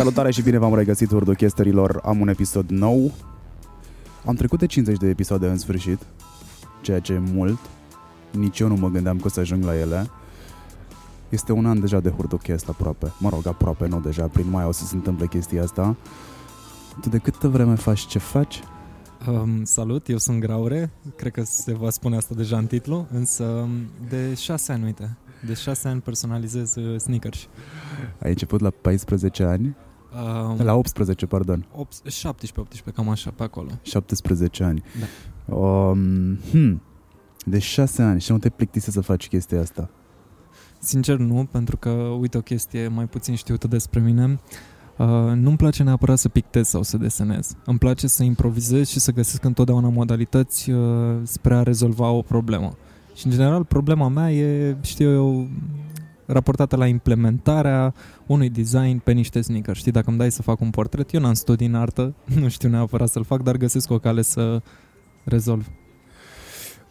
Salutare și bine v-am regăsit, urdochesterilor. Am un episod nou. Am trecut de 50 de episoade în sfârșit, ceea ce e mult. Nici eu nu mă gândeam că o să ajung la ele. Este un an deja de hurdochest aproape. Mă rog, aproape, nu deja. Prin mai o să se întâmple chestia asta. Tu de câtă vreme faci ce faci? Um, salut, eu sunt Graure, cred că se va spune asta deja în titlu, însă um, de șase ani, uite, de șase ani personalizez uh, sneakers. Ai început la 14 ani? Um, La 18, pardon. 17-18, cam așa, pe acolo. 17 ani. Da. Um, hmm. De 6 ani și nu te plictise să faci chestia asta. Sincer nu, pentru că, uite, o chestie mai puțin știută despre mine, uh, nu-mi place neapărat să pictez sau să desenez. Îmi place să improvizez și să găsesc întotdeauna modalități uh, spre a rezolva o problemă. Și, în general, problema mea e, știu eu, raportată la implementarea unui design pe niște sneakers. Știi, dacă îmi dai să fac un portret, eu n-am studii în artă, nu știu neapărat să-l fac, dar găsesc o cale să rezolv.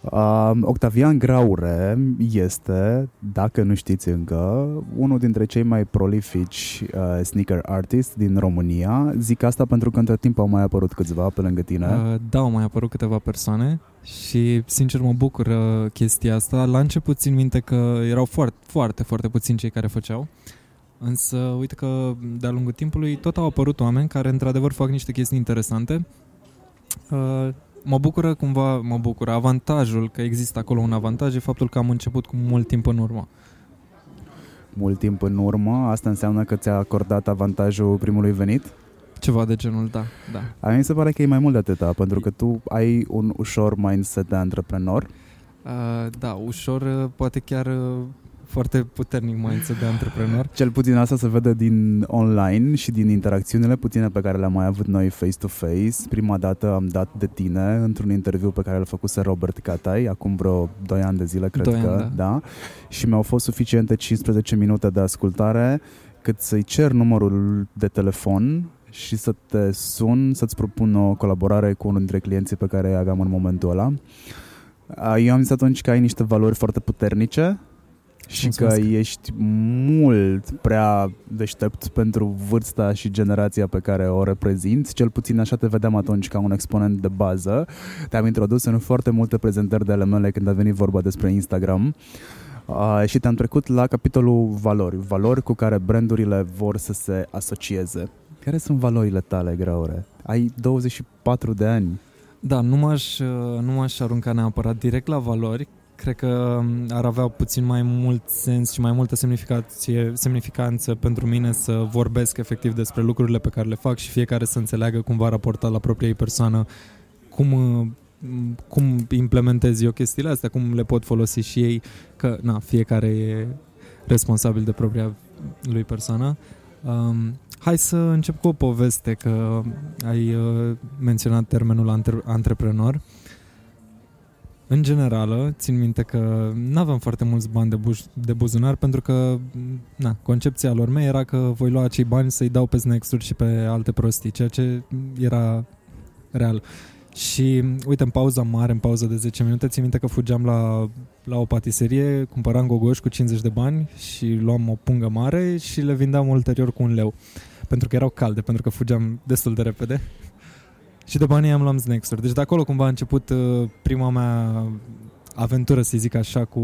Uh, Octavian Graure este, dacă nu știți încă, unul dintre cei mai prolifici uh, sneaker artists din România. Zic asta pentru că între timp au mai apărut câțiva pe lângă tine. Uh, da, au mai apărut câteva persoane și sincer mă bucur uh, chestia asta. La început țin minte că erau foarte, foarte, foarte puțini cei care făceau. Însă uite că de-a lungul timpului tot au apărut oameni care într-adevăr fac niște chestii interesante. Uh, mă bucură cumva, mă bucură avantajul, că există acolo un avantaj, e faptul că am început cu mult timp în urmă. Mult timp în urmă, asta înseamnă că ți-a acordat avantajul primului venit? Ceva de genul, da, da. A mí mi se pare că e mai mult de atâta, pentru că tu ai un ușor mindset de antreprenor. Uh, da, ușor, uh, poate chiar uh, foarte puternic mindset de antreprenor. Cel puțin asta se vede din online și din interacțiunile puține pe care le-am mai avut noi face-to-face. Prima dată am dat de tine într-un interviu pe care l-a făcuse Robert Catai, acum vreo 2 ani de zile, cred Doi că. ani, da. da. Și mi-au fost suficiente 15 minute de ascultare cât să-i cer numărul de telefon și să te sun, să-ți propun o colaborare cu unul dintre clienții pe care îi aveam în momentul ăla. A, Eu am zis atunci că ai niște valori foarte puternice și Mulțumesc. că ești mult prea deștept pentru vârsta și generația pe care o reprezinți. Cel puțin așa te vedeam atunci ca un exponent de bază. Te-am introdus în foarte multe prezentări de ale mele când a venit vorba despre Instagram. Uh, și te-am trecut la capitolul valori. Valori cu care brandurile vor să se asocieze. Care sunt valorile tale, Graure? Ai 24 de ani. Da, nu m-aș, uh, nu m-aș arunca neapărat direct la valori. Cred că um, ar avea puțin mai mult sens și mai multă semnificație, semnificanță pentru mine să vorbesc efectiv despre lucrurile pe care le fac și fiecare să înțeleagă cumva raportat la propria ei persoană cum, uh, cum implementez eu chestiile astea, cum le pot folosi și ei, că na, fiecare e responsabil de propria lui persoană. Um, hai să încep cu o poveste, că ai uh, menționat termenul antre- antreprenor. În generală, țin minte că nu aveam foarte mulți bani de, buj- de buzunar pentru că na, concepția lor mea era că voi lua acei bani să-i dau pe snacks și pe alte prostii, ceea ce era real. Și uite, în pauza mare, în pauza de 10 minute, țin minte că fugeam la, la o patiserie, cumpăram gogoși cu 50 de bani și luam o pungă mare și le vindeam ulterior cu un leu. Pentru că erau calde, pentru că fugeam destul de repede. Și de banii am luam snacks Deci de acolo cumva a început uh, prima mea aventură, să zic așa, cu,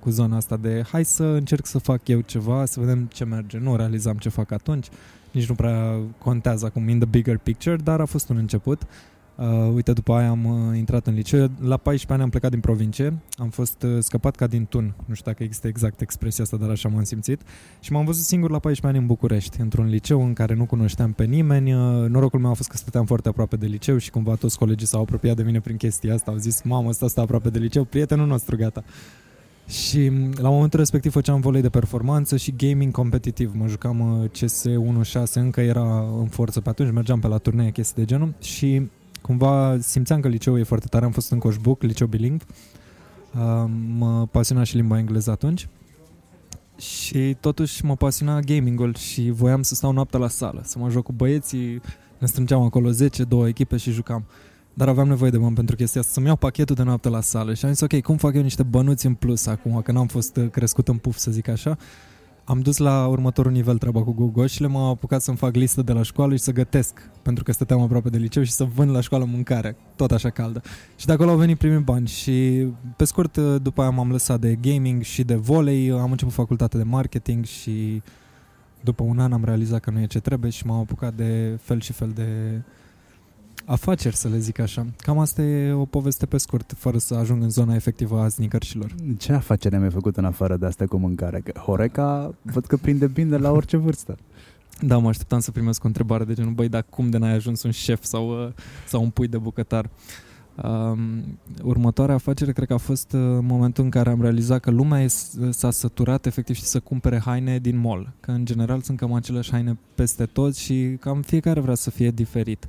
cu zona asta de hai să încerc să fac eu ceva, să vedem ce merge. Nu realizam ce fac atunci, nici nu prea contează acum in the bigger picture, dar a fost un început. Uh, uite, după aia am uh, intrat în liceu. La 14 ani am plecat din provincie. Am fost uh, scăpat ca din tun. Nu știu dacă există exact expresia asta, dar așa m-am simțit. Și m-am văzut singur la 14 ani în București, într-un liceu în care nu cunoșteam pe nimeni. Uh, norocul meu a fost că stăteam foarte aproape de liceu și cumva toți colegii s-au apropiat de mine prin chestia asta. Au zis, mamă, ăsta stă aproape de liceu, prietenul nostru, gata. Și m, la momentul respectiv făceam volei de performanță și gaming competitiv. Mă jucam uh, CS 1.6, încă era în forță pe atunci, mergeam pe la turnee, chestii de genul și cumva simțeam că liceul e foarte tare. Am fost în Coșbuc, liceu bilingv. Uh, Mă pasiona și limba engleză atunci. Și totuși mă pasiona gamingul și voiam să stau noaptea la sală, să mă joc cu băieții. Ne strângeam acolo 10, două echipe și jucam. Dar aveam nevoie de bani pentru chestia asta, să-mi iau pachetul de noapte la sală și am zis, ok, cum fac eu niște bănuți în plus acum, că n-am fost uh, crescut în puf, să zic așa. Am dus la următorul nivel treaba cu Google și le m-am apucat să-mi fac listă de la școală și să gătesc, pentru că stăteam aproape de liceu și să vând la școală mâncare, tot așa caldă. Și de acolo au venit primii bani și pe scurt după aia m-am lăsat de gaming și de volei, am început facultatea de marketing și după un an am realizat că nu e ce trebuie și m-am apucat de fel și fel de afaceri, să le zic așa. Cam asta e o poveste pe scurt, fără să ajung în zona efectivă a snicărșilor. Ce afacere mi-ai făcut în afară de asta cu mâncare? Că Horeca văd că prinde bine la orice vârstă. Da, mă așteptam să primesc o întrebare de genul, băi, dar cum de n-ai ajuns un șef sau, uh, sau un pui de bucătar? Um, următoarea afacere cred că a fost uh, momentul în care am realizat că lumea e, s-a săturat efectiv și să cumpere haine din mall. Că în general sunt cam aceleași haine peste tot și cam fiecare vrea să fie diferit.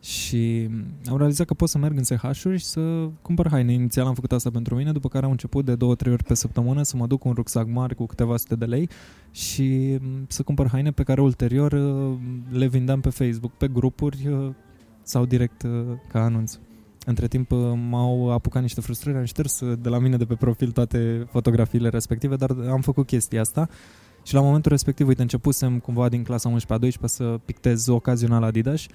Și am realizat că pot să merg în SH-uri și să cumpăr haine. Inițial am făcut asta pentru mine, după care am început de două, trei ori pe săptămână să mă duc cu un rucsac mare cu câteva sute de lei și să cumpăr haine pe care ulterior uh, le vindeam pe Facebook, pe grupuri uh, sau direct uh, ca anunț. Între timp m-au apucat niște frustrări, am șters de la mine de pe profil toate fotografiile respective, dar am făcut chestia asta și la momentul respectiv, uite, începusem cumva din clasa 11 a 12 să pictez ocazional Adidas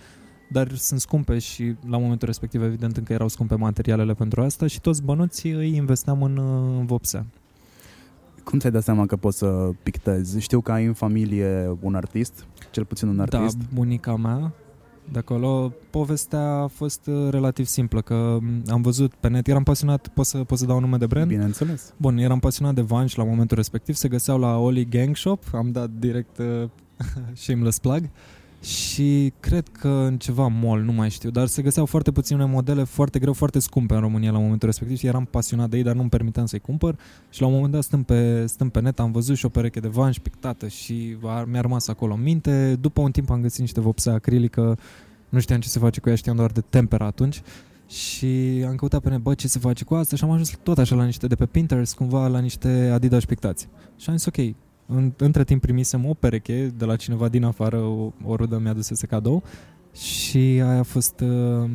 dar sunt scumpe și la momentul respectiv evident încă erau scumpe materialele pentru asta și toți bănuții îi investeam în, în vopsea. Cum ți-ai dat seama că poți să pictezi? Știu că ai în familie un artist, cel puțin un da, artist. Da, bunica mea, de acolo. Povestea a fost uh, relativ simplă, că am văzut pe net, eram pasionat, pot să, pot să dau nume de brand? Bineînțeles. Bun, eram pasionat de Vans la momentul respectiv, se găseau la Oli Gang Shop, am dat direct uh, shameless plug. Uh, și cred că în ceva mall, nu mai știu, dar se găseau foarte puține modele foarte greu, foarte scumpe în România la momentul respectiv și eram pasionat de ei, dar nu-mi permiteam să-i cumpăr și la un moment dat stând pe, stând pe net am văzut și o pereche de vanși pictată și mi-a rămas acolo în minte. După un timp am găsit niște vopsea acrilică, nu știam ce se face cu ea, știam doar de tempera atunci și am căutat pe net, bă, ce se face cu asta și am ajuns tot așa la niște de pe Pinterest, cumva la niște Adidas pictați. Și am zis, ok, în, între timp primisem o pereche de la cineva din afară, o, o rudă mi-a dusese cadou și aia a fost uh,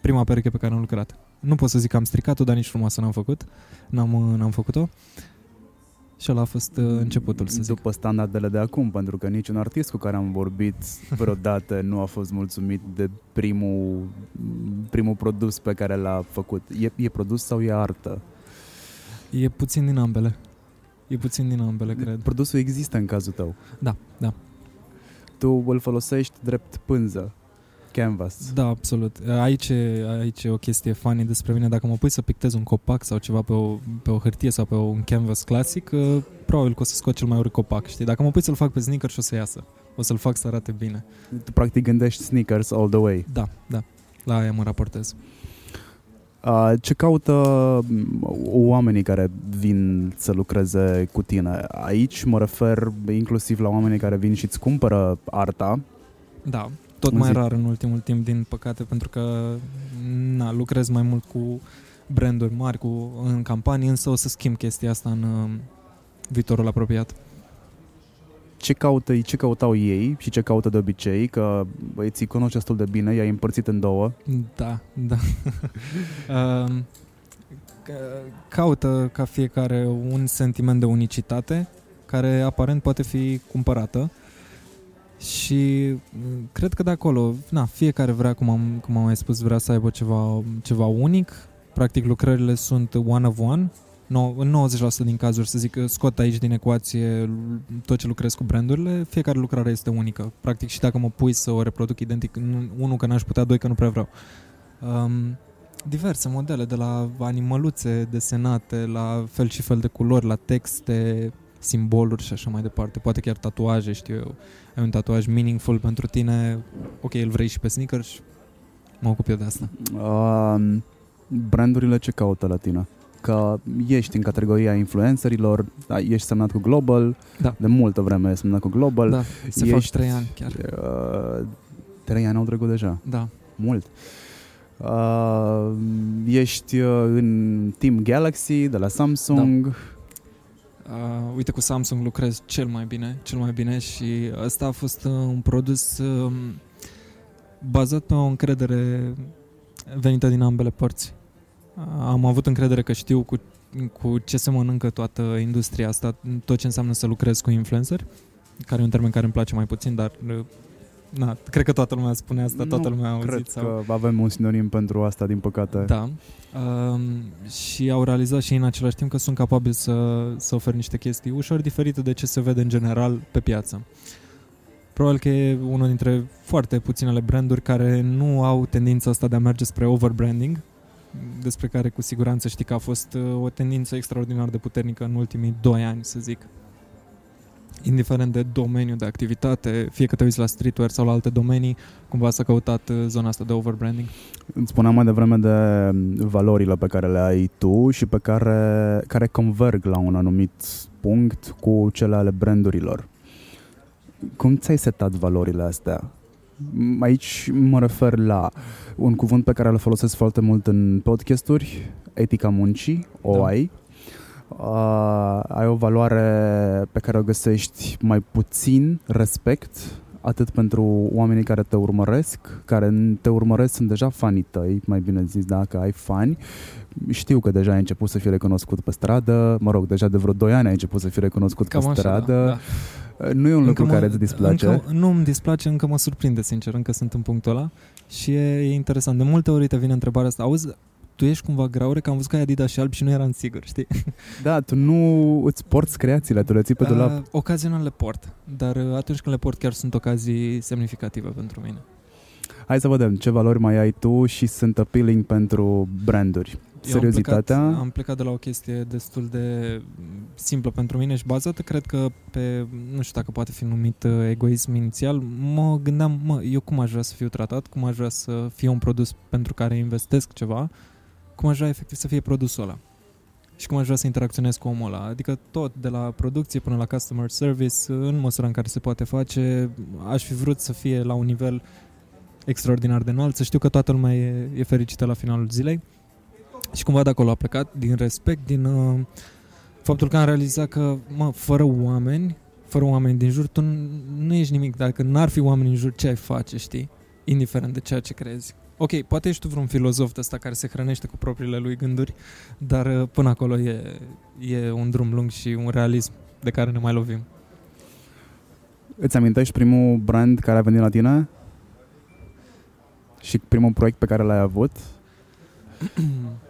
prima pereche pe care am lucrat. Nu pot să zic că am stricat-o, dar nici frumoasă n-am făcut. N-am, uh, n-am făcut-o. Și ăla a fost uh, începutul, să zic. După standardele de acum, pentru că niciun artist cu care am vorbit vreodată nu a fost mulțumit de primul, primul produs pe care l-a făcut. E, e produs sau e artă? E puțin din ambele. E puțin din ambele, cred. Produsul există în cazul tău. Da, da. Tu îl folosești drept pânză, canvas. Da, absolut. Aici, aici e o chestie funny despre mine. Dacă mă pui să pictez un copac sau ceva pe o, pe o hârtie sau pe un canvas clasic, uh, probabil că o să scot cel mai urât copac, știi? Dacă mă pui să-l fac pe sneaker și o să iasă. O să-l fac să arate bine. Tu practic gândești sneakers all the way. Da, da. La aia mă raportez. Uh, ce caută mm, oamenii care vin să lucreze cu tine? Aici mă refer inclusiv la oamenii care vin și îți cumpără arta. Da, tot mai zi. rar în ultimul timp, din păcate, pentru că na, lucrez mai mult cu branduri mari cu, în campanii, însă o să schimb chestia asta în uh, viitorul apropiat ce, caută, ce căutau ei și ce caută de obicei, că băieții cunoști destul de bine, i-ai împărțit în două. Da, da. uh, caută ca fiecare un sentiment de unicitate care aparent poate fi cumpărată și mm, cred că de acolo, na, fiecare vrea, cum am, cum am mai spus, vrea să aibă ceva, ceva unic. Practic lucrările sunt one of one, no, în 90% din cazuri, să zic, scot aici din ecuație tot ce lucrez cu brandurile, fiecare lucrare este unică. Practic și dacă mă pui să o reproduc identic, unul că n-aș putea, doi că nu prea vreau. Um, diverse modele, de la animăluțe desenate, la fel și fel de culori, la texte, simboluri și așa mai departe. Poate chiar tatuaje, știu eu. Ai un tatuaj meaningful pentru tine, ok, îl vrei și pe sneakers, mă ocup eu de asta. Uh, brandurile ce caută la tine? Că ești în categoria influencerilor, da, ești semnat cu Global, da. de multă vreme ești semnat cu Global. Da, se ești, fac trei ani chiar. Uh, trei ani au trecut deja. Da. Mult. Uh, ești uh, în Team Galaxy de la Samsung. Da. Uh, uite, cu Samsung lucrez cel mai bine, cel mai bine și ăsta a fost uh, un produs uh, bazat pe o încredere venită din ambele părți am avut încredere că știu cu cu ce se mănâncă toată industria asta, tot ce înseamnă să lucrezi cu influencer, care e un termen care îmi place mai puțin, dar na, cred că toată lumea spune asta, toată nu lumea a auzit. cred sau... că avem un sinonim pentru asta, din păcate. Da. Um, și au realizat și în același timp că sunt capabili să, să ofere niște chestii ușor diferite de ce se vede în general pe piață. Probabil că e unul dintre foarte puținele branduri care nu au tendința asta de a merge spre overbranding, despre care cu siguranță știi că a fost uh, o tendință extraordinar de puternică în ultimii doi ani, să zic. Indiferent de domeniu de activitate, fie că te uiți la streetwear sau la alte domenii, cumva s-a căutat uh, zona asta de overbranding. Îți spuneam mai devreme de valorile pe care le ai tu și pe care, care converg la un anumit punct cu cele ale brandurilor. Cum ți-ai setat valorile astea? Aici mă refer la un cuvânt pe care îl folosesc foarte mult în podcasturi, etica muncii, o Da. ai. Uh, ai o valoare pe care o găsești mai puțin respect atât pentru oamenii care te urmăresc, care te urmăresc sunt deja fanii tăi, mai bine zis, dacă ai fani. Știu că deja ai început să fii recunoscut pe stradă, mă rog, deja de vreo 2 ani ai început să fii recunoscut Cam pe așa, stradă. da, da. Nu e un lucru mă- care îți displace. Încă, nu îmi displace, încă mă surprinde, sincer, încă sunt în punctul ăla și e, e interesant. De multe ori te vine întrebarea asta, auzi, tu ești cumva graure că am văzut că ai Adidas și alb și nu eram sigur, știi? Da, tu nu îți porți creațiile, tu le ții pe dulap. Uh, ocazional le port, dar uh, atunci când le port chiar sunt ocazii semnificative pentru mine. Hai să vedem ce valori mai ai tu și sunt appealing pentru branduri. Eu Seriozitatea. Am plecat, am plecat de la o chestie destul de simplă pentru mine și bazată, cred că pe, nu știu dacă poate fi numit uh, egoism inițial, mă gândeam, mă, eu cum aș vrea să fiu tratat, cum aș vrea să fie un produs pentru care investesc ceva, cum aș vrea efectiv să fie produsul ăla și cum aș vrea să interacționez cu omul ăla. Adică tot, de la producție până la customer service, în măsura în care se poate face, aș fi vrut să fie la un nivel extraordinar de înalt, să știu că toată lumea e, e fericită la finalul zilei. Și cumva de acolo a plecat, din respect, din uh, faptul că am realizat că, mă, fără oameni, fără oameni din jur, tu nu, nu ești nimic. Dacă n-ar fi oameni în jur, ce ai face, știi? Indiferent de ceea ce crezi. Ok, poate ești tu vreun filozof de ăsta care se hrănește cu propriile lui gânduri, dar uh, până acolo e, e un drum lung și un realism de care ne mai lovim. Îți amintești primul brand care a venit la tine? Și primul proiect pe care l-ai avut?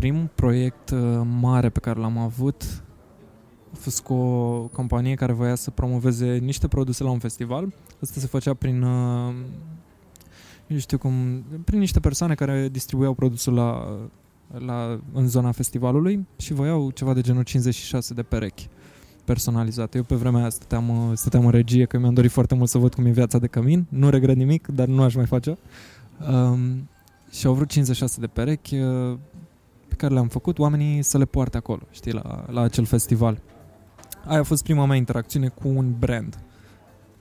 Primul proiect uh, mare pe care l-am avut a fost cu o companie care voia să promoveze niște produse la un festival. Asta se făcea prin, uh, nu știu cum, prin niște persoane care distribuiau produsul la, la, în zona festivalului și voiau ceva de genul 56 de perechi personalizate. Eu pe vremea aia stăteam, uh, stăteam în regie că mi-am dorit foarte mult să văd cum e viața de cămin. Nu regret nimic, dar nu aș mai face. Um, și au vrut 56 de perechi uh, pe care le-am făcut oamenii să le poarte acolo, știi, la, la acel festival. Aia a fost prima mea interacțiune cu un brand.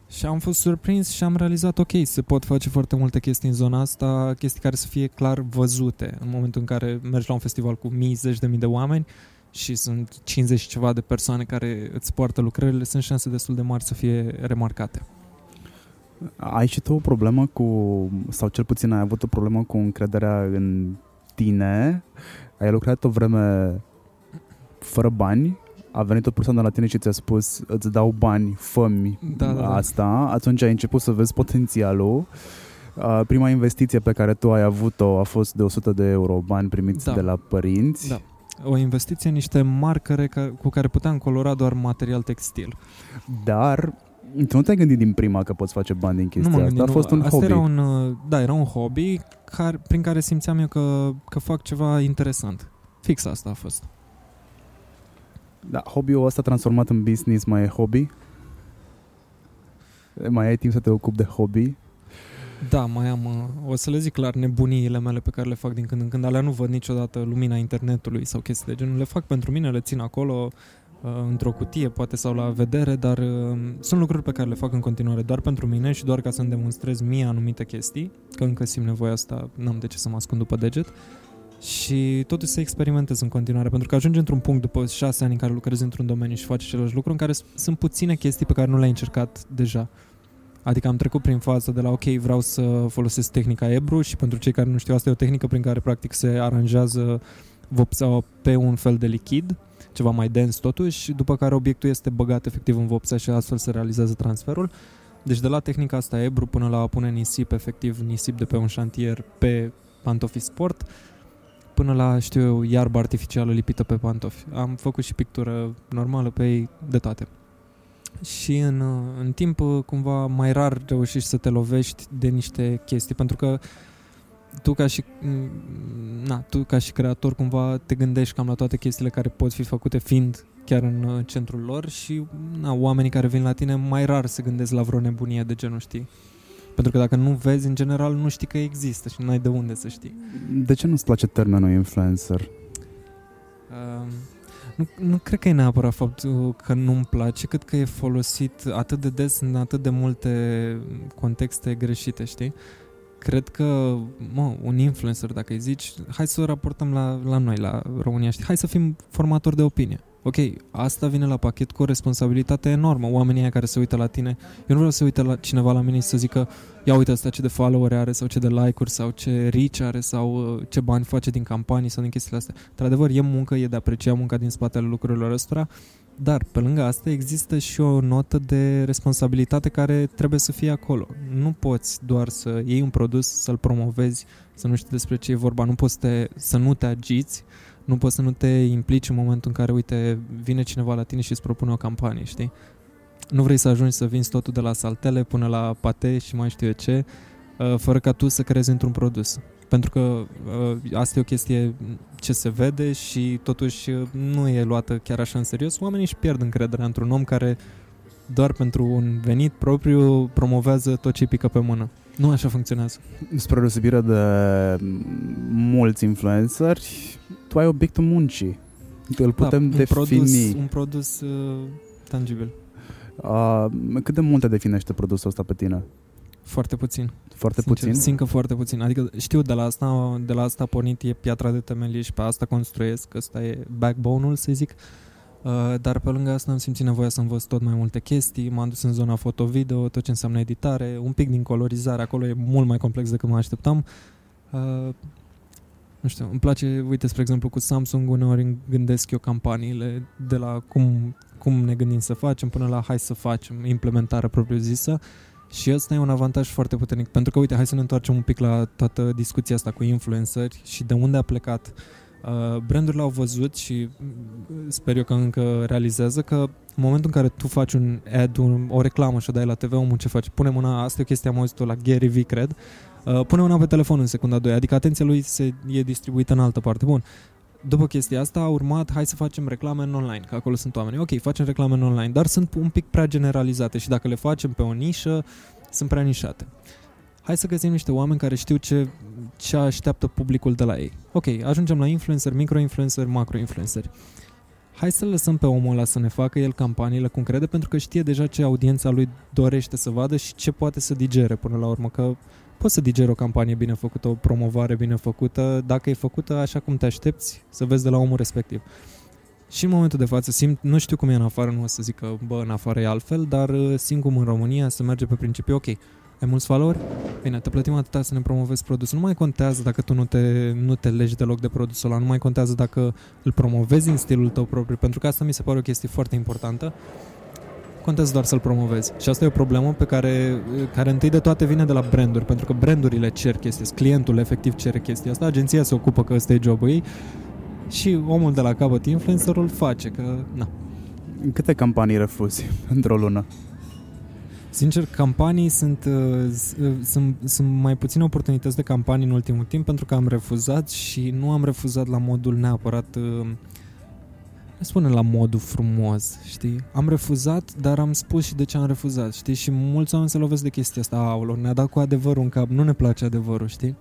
Și am fost surprins și am realizat, ok, se pot face foarte multe chestii în zona asta, chestii care să fie clar văzute. În momentul în care mergi la un festival cu mii, zeci de mii de oameni și sunt 50 și ceva de persoane care îți poartă lucrările, sunt șanse destul de mari să fie remarcate. Ai și tu o problemă cu, sau cel puțin ai avut o problemă cu încrederea în tine? Ai lucrat o vreme fără bani, a venit o persoană la tine și ți-a spus îți dau bani, fă-mi Da, da, da. asta, atunci ai început să vezi potențialul. Uh, Prima investiție pe care tu ai avut-o a fost de 100 de euro, bani primiți Da. de la părinți. Da. O investiție în niște marcare ca, cu care puteam colora doar material textil. Dar tu nu te-ai gândit din prima că poți face bani din chestia nu m-am asta, gândit, a fost nu. un Asta hobby. Era un, uh, da, era un hobby care, prin care simțeam eu că, că fac ceva interesant. Fix asta a fost. Da, hobby-ul ăsta transformat în business mai e hobby? Mai ai timp să te ocupi de hobby? Da, mai am, uh, o să le zic clar, nebuniile mele pe care le fac din când în când, alea nu văd niciodată lumina internetului sau chestii de genul. Le fac pentru mine, le țin acolo uh, într-o cutie, poate sau la vedere, dar uh, sunt lucruri pe care le fac în continuare doar pentru mine și doar ca să-mi demonstrez mie anumite chestii, că încă simt nevoia asta, n-am de ce să mă ascund după deget. Și totuși să experimentez în continuare, pentru că ajungi într-un punct după șase ani în care lucrezi într-un domeniu și faci același lucru, în care s- sunt puține chestii pe care nu le-ai încercat deja. Adică am trecut prin faza de la ok, vreau să folosesc tehnica Ebru și pentru cei care nu știu, asta e o tehnică prin care practic se aranjează vopseaua pe un fel de lichid, ceva mai dens totuși, după care obiectul este băgat efectiv în vopsea și astfel se realizează transferul. Deci de la tehnica asta Ebru până la a pune nisip, efectiv nisip de pe un șantier pe pantofi sport, până la, știu eu, iarbă artificială lipită pe pantofi. Am făcut și pictură normală pe ei, de toate. Și în, în timp, cumva, mai rar reușești să te lovești de niște chestii, pentru că tu ca și, na, tu ca și creator cumva te gândești cam la toate chestiile care pot fi făcute fiind chiar în uh, centrul lor și na, oamenii care vin la tine mai rar se gândesc la vreo nebunie de genul, știi? Pentru că dacă nu vezi, în general, nu știi că există și nu ai de unde să știi. De ce nu-ți place termenul influencer? Uh, nu, nu cred că e neapărat faptul că nu-mi place, cât că e folosit atât de des în atât de multe contexte greșite, știi? Cred că, mă, un influencer, dacă îi zici, hai să o raportăm la, la noi, la România, știi? Hai să fim formatori de opinie ok, asta vine la pachet cu o responsabilitate enormă. Oamenii care se uită la tine, eu nu vreau să uite la cineva la mine și să zică, ia uite asta ce de follower are sau ce de like-uri sau ce reach are sau uh, ce bani face din campanii sau din chestiile astea. Într-adevăr, e muncă, e de apreciat munca din spatele lucrurilor ăstora, dar pe lângă asta există și o notă de responsabilitate care trebuie să fie acolo. Nu poți doar să iei un produs, să-l promovezi, să nu știi despre ce e vorba, nu poți să, te, să nu te agiți nu poți să nu te implici în momentul în care, uite, vine cineva la tine și îți propune o campanie, știi? Nu vrei să ajungi să vinzi totul de la saltele până la pate și mai știu eu ce, uh, fără ca tu să crezi într-un produs. Pentru că uh, asta e o chestie ce se vede și totuși uh, nu e luată chiar așa în serios. Oamenii își pierd încrederea într-un om care doar pentru un venit propriu promovează tot ce pică pe mână. Nu așa funcționează. Spre deosebire de mulți influenceri, tu ai obiectul muncii. Îl putem da, defini. Un produs, un produs uh, tangibil. Uh, cât de mult te definește produsul ăsta pe tine? Foarte puțin. Foarte Sincer, puțin? Simt că foarte puțin. Adică știu, de la asta, de la asta pornit e piatra de temelie și pe asta construiesc. Ăsta e backbone-ul, să zic. Uh, dar pe lângă asta am simțit nevoia să învăț tot mai multe chestii. M-am dus în zona foto-video, tot ce înseamnă editare, un pic din colorizare. Acolo e mult mai complex decât mă așteptam. Uh, nu știu, îmi place, uite, spre exemplu, cu Samsung uneori gândesc eu campaniile de la cum, cum ne gândim să facem până la hai să facem implementarea propriu-zisă și ăsta e un avantaj foarte puternic, pentru că, uite, hai să ne întoarcem un pic la toată discuția asta cu influenceri și de unde a plecat Uh, brandurile au văzut și mm, sper eu că încă realizează că în momentul în care tu faci un ad, un, o reclamă și o dai la TV, omul ce face? Pune mâna, asta e o chestie am auzit la Gary V, cred, Uh, pune una pe telefon în secunda 2, adică atenția lui se, e distribuită în altă parte. Bun. După chestia asta a urmat, hai să facem reclame în online, că acolo sunt oameni. Ok, facem reclame în online, dar sunt un pic prea generalizate și dacă le facem pe o nișă, sunt prea nișate. Hai să găsim niște oameni care știu ce, ce așteaptă publicul de la ei. Ok, ajungem la influencer, micro-influencer, macro-influencer. Hai să lăsăm pe omul ăla să ne facă el campaniile cum crede, pentru că știe deja ce audiența lui dorește să vadă și ce poate să digere până la urmă, că poți să digeri o campanie bine făcută, o promovare bine făcută, dacă e făcută așa cum te aștepți să vezi de la omul respectiv. Și în momentul de față simt, nu știu cum e în afară, nu o să zic că bă, în afară e altfel, dar uh, simt cum în România se merge pe principiu, ok, ai mulți valori? Bine, te plătim atâta să ne promovezi produsul. Nu mai contează dacă tu nu te, nu te legi deloc de produsul ăla, nu mai contează dacă îl promovezi în stilul tău propriu, pentru că asta mi se pare o chestie foarte importantă contează doar să-l promovezi. Și asta e o problemă pe care, care întâi de toate vine de la branduri, pentru că brandurile cer chestia asta, clientul efectiv cere chestia asta, agenția se ocupă că ăsta e jobul ei și omul de la capăt, influencerul, face că, na. Câte campanii refuzi într-o lună? Sincer, campanii sunt, uh, sunt, sunt mai puține oportunități de campanii în ultimul timp pentru că am refuzat și nu am refuzat la modul neapărat uh, spune la modul frumos, știi? Am refuzat, dar am spus și de ce am refuzat, știi? Și mulți oameni se lovesc de chestia asta, aulor, ne-a dat cu adevărul în cap, nu ne place adevărul, știi?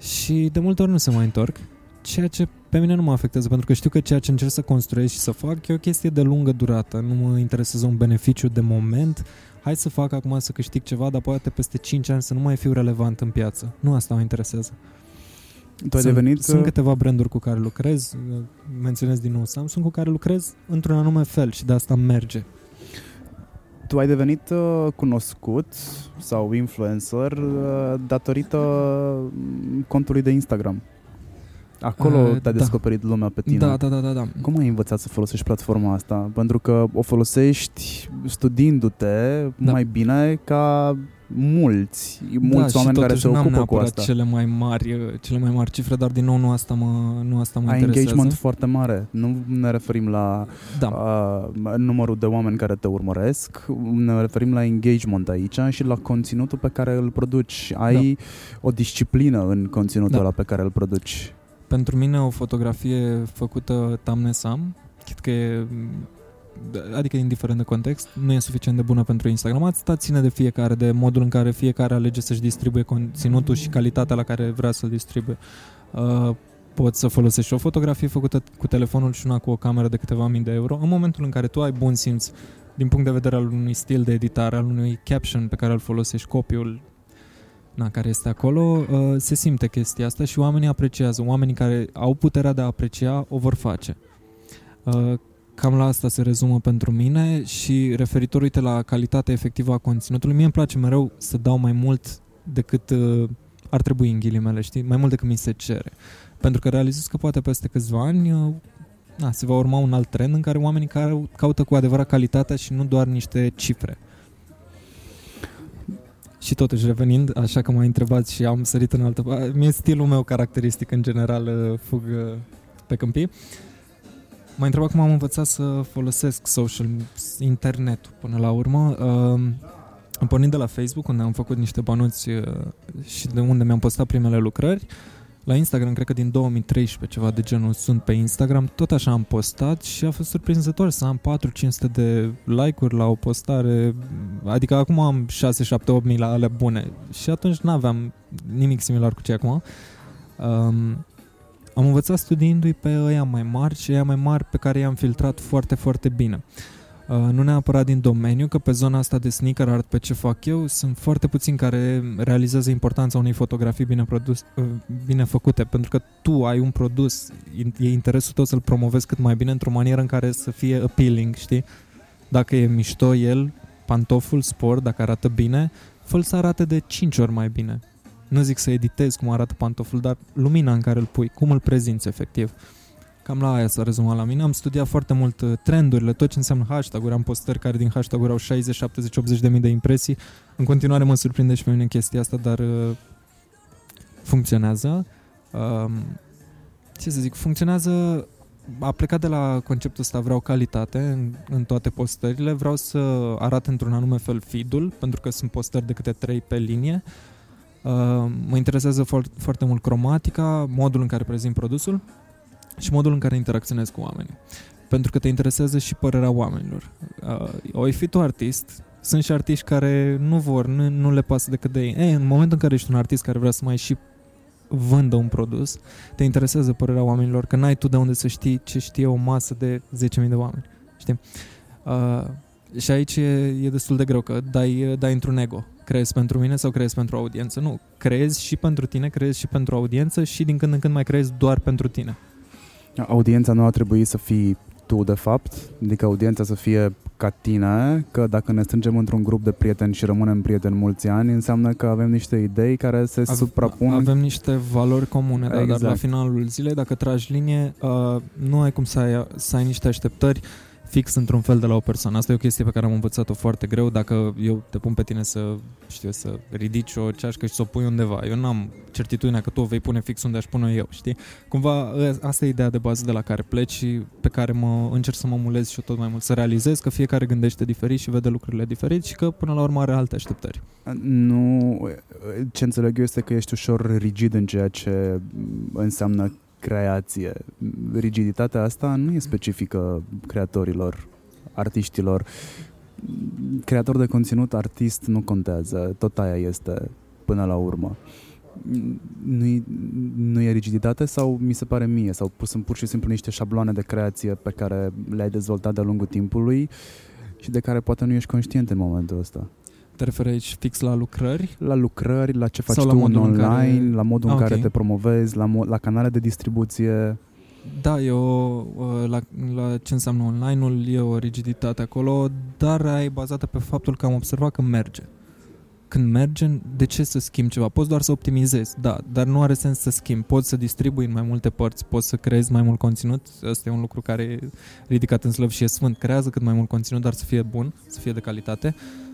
Și de multe ori nu se mai întorc, ceea ce pe mine nu mă afectează, pentru că știu că ceea ce încerc să construiesc și să fac e o chestie de lungă durată, nu mă interesează un beneficiu de moment, hai să fac acum să câștig ceva, dar poate peste 5 ani să nu mai fiu relevant în piață. Nu asta mă interesează. Tu ai sunt, devenit... Sunt uh, câteva branduri cu care lucrez, uh, menționez din nou Samsung, cu care lucrez într-un anume fel și de asta merge. Tu ai devenit uh, cunoscut sau influencer uh, datorită mm, contului de Instagram. Acolo Uh, te-a da. descoperit lumea pe tine. Da, da, da, da, da. Cum ai învățat să folosești platforma asta? Pentru că o folosești studiindu-te Da. mai bine ca mulți, mulți da, oameni și care totuși se n-am ocupă cu neapărat asta. cele mai mari, uh, cele mai mari cifre, dar din nou nu asta mă, nu asta mă Ai interesează. engagement foarte mare. Nu ne referim la Da. uh, numărul de oameni care te urmăresc, ne referim la engagement aici și la conținutul pe care îl produci. Ai o disciplină în conținutul Da. ăla pe care îl produci. Pentru mine o fotografie făcută tamnesam, chit că e adică indiferent de context, nu e suficient de bună pentru Instagram. Asta ține de fiecare, de modul în care fiecare alege să-și distribuie conținutul și calitatea la care vrea să-l distribuie. Uh, poți să folosești o fotografie făcută cu telefonul și una cu o cameră de câteva mii de euro. În momentul în care tu ai bun simț din punct de vedere al unui stil de editare, al unui caption pe care îl folosești, copiul na, care este acolo, uh, se simte chestia asta și oamenii apreciază. Oamenii care au puterea de a aprecia o vor face. Uh, cam la asta se rezumă pentru mine și referitor, uite, la calitatea efectivă a conținutului, mie îmi place mereu să dau mai mult decât uh, ar trebui în ghilimele, știi? Mai mult decât mi se cere. Pentru că realizez că poate peste câțiva ani uh, na, se va urma un alt trend în care oamenii care caută cu adevărat calitatea și nu doar niște cifre. Și totuși revenind, așa că m-ai întrebat și am sărit în altă parte, mie stilul meu caracteristic în general uh, fug uh, pe câmpii. M-ai întrebat cum am învățat să folosesc social, internetul până la urmă. Uh, am pornit de la Facebook, unde am făcut niște banuți uh, și de unde mi-am postat primele lucrări. La Instagram, cred că din 2013, ceva de genul, sunt pe Instagram. Tot așa am postat și a fost surprinzător să am 4-500 de like-uri la o postare. Adică acum am 6, 7, 8 mii la ale bune. Și atunci n-aveam nimic similar cu ce acum. Um, am învățat studiindu-i pe ăia mai mari și ăia mai mari pe care i-am filtrat foarte, foarte bine. Uh, nu neapărat din domeniu, că pe zona asta de sneaker art, pe ce fac eu, sunt foarte puțini care realizează importanța unei fotografii bine, produs, uh, bine făcute, pentru că tu ai un produs, e interesul tău să-l promovezi cât mai bine într-o manieră în care să fie appealing, știi? Dacă e mișto el, pantoful, sport, dacă arată bine, fă să arate de 5 ori mai bine. Nu zic să editezi cum arată pantoful, dar lumina în care îl pui, cum îl prezinți efectiv. Cam la aia s-a rezumat la mine. Am studiat foarte mult uh, trendurile, tot ce înseamnă hashtag-uri. Am postări care din hashtag-uri au 60, 70, 80 de mii de impresii. În continuare mă surprinde și pe mine chestia asta, dar uh, funcționează. Um, ce să zic, funcționează a plecat de la conceptul ăsta vreau calitate în, în toate postările, vreau să arat într-un anume fel feed-ul, pentru că sunt postări de câte trei pe linie. Uh, mă interesează foarte, foarte mult cromatica, modul în care prezint produsul și modul în care interacționez cu oamenii. Pentru că te interesează și părerea oamenilor. Uh, oi fi tu artist, sunt și artiști care nu vor, nu, nu le pasă decât de ei. Ei, în momentul în care ești un artist care vrea să mai și vândă un produs, te interesează părerea oamenilor, că n-ai tu de unde să știi ce știe o masă de 10.000 de oameni. Știi? Uh, și aici e, e destul de greu, că dai, dai într-un ego. Creezi pentru mine sau creezi pentru audiență? Nu, creezi și pentru tine, creezi și pentru audiență și din când în când mai creezi doar pentru tine. Audiența nu ar trebui să fii tu, de fapt, adică audiența să fie ca tine, că dacă ne strângem într-un grup de prieteni și rămânem prieteni mulți ani, înseamnă că avem niște idei care se Ave- suprapun. Avem niște valori comune, da, dar la Exact. finalul zilei, dacă tragi linie, uh, nu ai cum să ai, să ai niște așteptări fix într-un fel de la o persoană. Asta e o chestie pe care am învățat-o foarte greu. Dacă eu te pun pe tine să, știu, să ridici o ceașcă și să o pui undeva, eu n-am certitudinea că tu o vei pune fix unde aș pune eu, știi? Cumva ă, asta e ideea de bază de la care pleci și pe care mă încerc să mă mulez și eu tot mai mult. Să realizez că fiecare gândește diferit și vede lucrurile diferit și că până la urmă are alte așteptări. Nu, ce înțeleg eu este că ești ușor rigid în ceea ce înseamnă creație. Rigiditatea asta nu e specifică creatorilor, artiștilor. Creator de conținut, artist, nu contează. Tot aia este până la urmă. Nu e, nu e rigiditate sau mi se pare mie sau sunt pur și simplu niște șabloane de creație pe care le-ai dezvoltat de-a lungul timpului și de care poate nu ești conștient în momentul ăsta Te referi aici fix la lucrări? la lucrări, la ce faci Sau la tu în modul în online, care- la modul Ah, în care ok. te promovezi, la, mo- la canale de distribuție. Da, e o, uh, la, la ce înseamnă online-ul, e o rigiditate acolo, dar e bazată pe faptul că am observat că merge. când merge, de ce să schimbi ceva? Poți doar să optimizezi, da, dar nu are sens să schimbi. Poți să distribui în mai multe părți, poți să creezi mai mult conținut. Asta e un lucru care e ridicat în slăv și e sfânt. Creează cât mai mult conținut, dar să fie bun, să fie de calitate. Uh,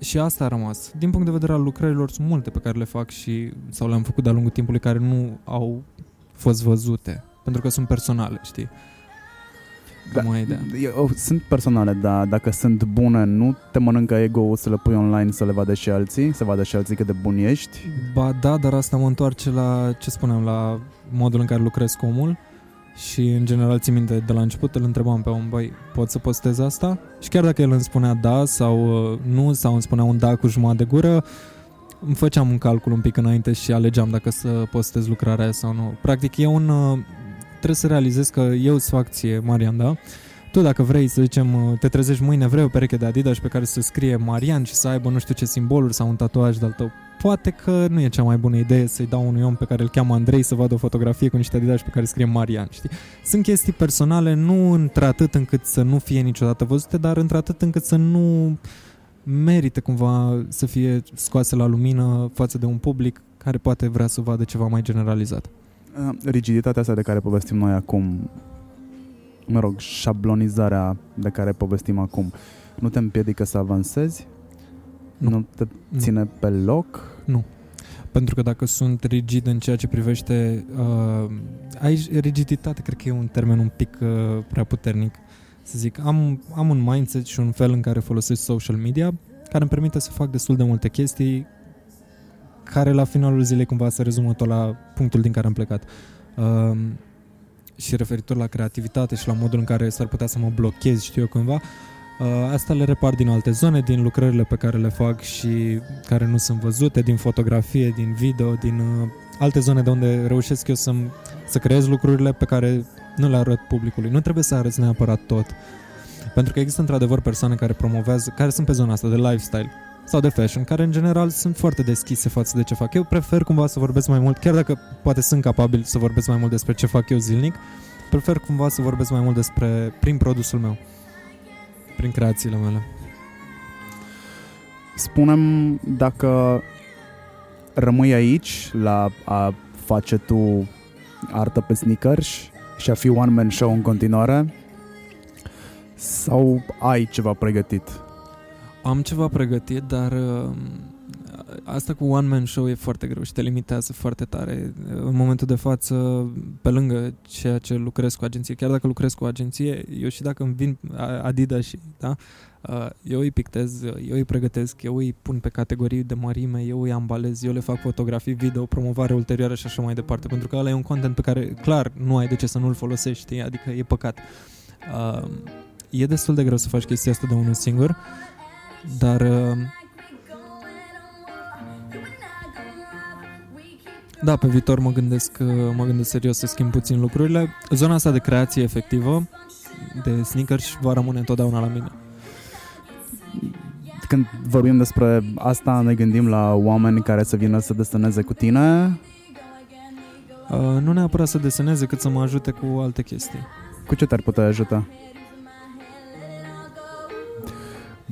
și asta a rămas. Din punct de vedere al lucrărilor, sunt multe pe care le fac și sau le-am făcut de-a lungul timpului care nu au fost văzute, pentru că sunt personale, știi? Da, eu, sunt personale, dar dacă sunt bune, nu te mănâncă ego să le pui online să le vadă și alții, să vadă și alții cât de bun ești? Ba da, dar asta mă întoarce la ce spuneam, la modul în care lucrez cu omul și în general țin minte de la început îl întrebam pe om, băi, pot să postez asta? Și chiar dacă el îmi spunea da sau uh, nu, sau îmi spunea un da cu jumătate de gură, îmi făceam un calcul un pic înainte și alegeam dacă să postez lucrarea sau nu. Practic e un... Uh, trebuie să realizez că eu îți fac ție, Marian, da? Tu dacă vrei, să zicem, uh, te trezești mâine, vrei o pereche de Adidas pe care să scrie Marian și să aibă nu știu ce simboluri sau un tatuaj de-al tău. Poate că nu e cea mai bună idee să-i dau unui om pe care îl cheamă Andrei să vadă o fotografie cu niște Adidas pe care scrie Marian, știi? Sunt chestii personale, nu într-atât încât să nu fie niciodată văzute, dar într-atât încât să nu merită cumva să fie scoase la lumină față de un public care poate vrea să vadă ceva mai generalizat. Uh, rigiditatea asta de care povestim noi acum, mă rog, șablonizarea de care povestim acum, nu te împiedică să avansezi? Nu, nu te ține nu. pe loc? Nu. Pentru că dacă sunt rigid în ceea ce privește... Uh, aici, rigiditate, cred că e un termen un pic uh, prea puternic. Să zic, am, am un mindset și un fel în care folosesc social media care îmi permite să fac destul de multe chestii care la finalul zilei cumva se rezumă tot la punctul din care am plecat. Uh, și referitor la creativitate și la modul în care s-ar putea să mă blochez, știu eu cândva, uh, asta le repar din alte zone, din lucrările pe care le fac și care nu sunt văzute, din fotografie, din video, din uh, alte zone de unde reușesc eu să, să creez lucrurile pe care nu le arăt publicului. Nu trebuie să arăți neapărat tot. Pentru că există într-adevăr persoane care promovează, care sunt pe zona asta de lifestyle sau de fashion, care în general sunt foarte deschise față de ce fac. Eu prefer cumva să vorbesc mai mult, chiar dacă poate sunt capabil să vorbesc mai mult despre ce fac eu zilnic, prefer cumva să vorbesc mai mult despre, prin produsul meu, prin creațiile mele. Spunem dacă rămâi aici la a face tu artă pe sneakers și a fi one-man show în continuare sau ai ceva pregătit? Am ceva pregătit, dar uh, asta cu one man show e foarte greu și te limitează foarte tare. În momentul de față, pe lângă ceea ce lucrez cu agenție, chiar dacă lucrez cu agenție, eu și dacă îmi vin Adidas și, da, uh, eu îi pictez, eu îi pregătesc, eu îi pun pe categorii de mărime, eu îi ambalez, eu le fac fotografii, video, promovare ulterioară și așa mai departe, pentru că ăla e un content pe care, clar, nu ai de ce să nu-l folosești, adică e păcat. Uh, e destul de greu să faci chestia asta de unul singur, dar uh, da, pe viitor mă gândesc, uh, mă gândesc serios să schimb puțin lucrurile. Zona asta de creație efectivă, de sneakers, va rămâne întotdeauna la mine. Când vorbim despre asta, ne gândim la oameni care să vină să deseneze cu tine? Uh, nu neapărat să deseneze, cât să mă ajute cu alte chestii. Cu ce te-ar putea ajuta?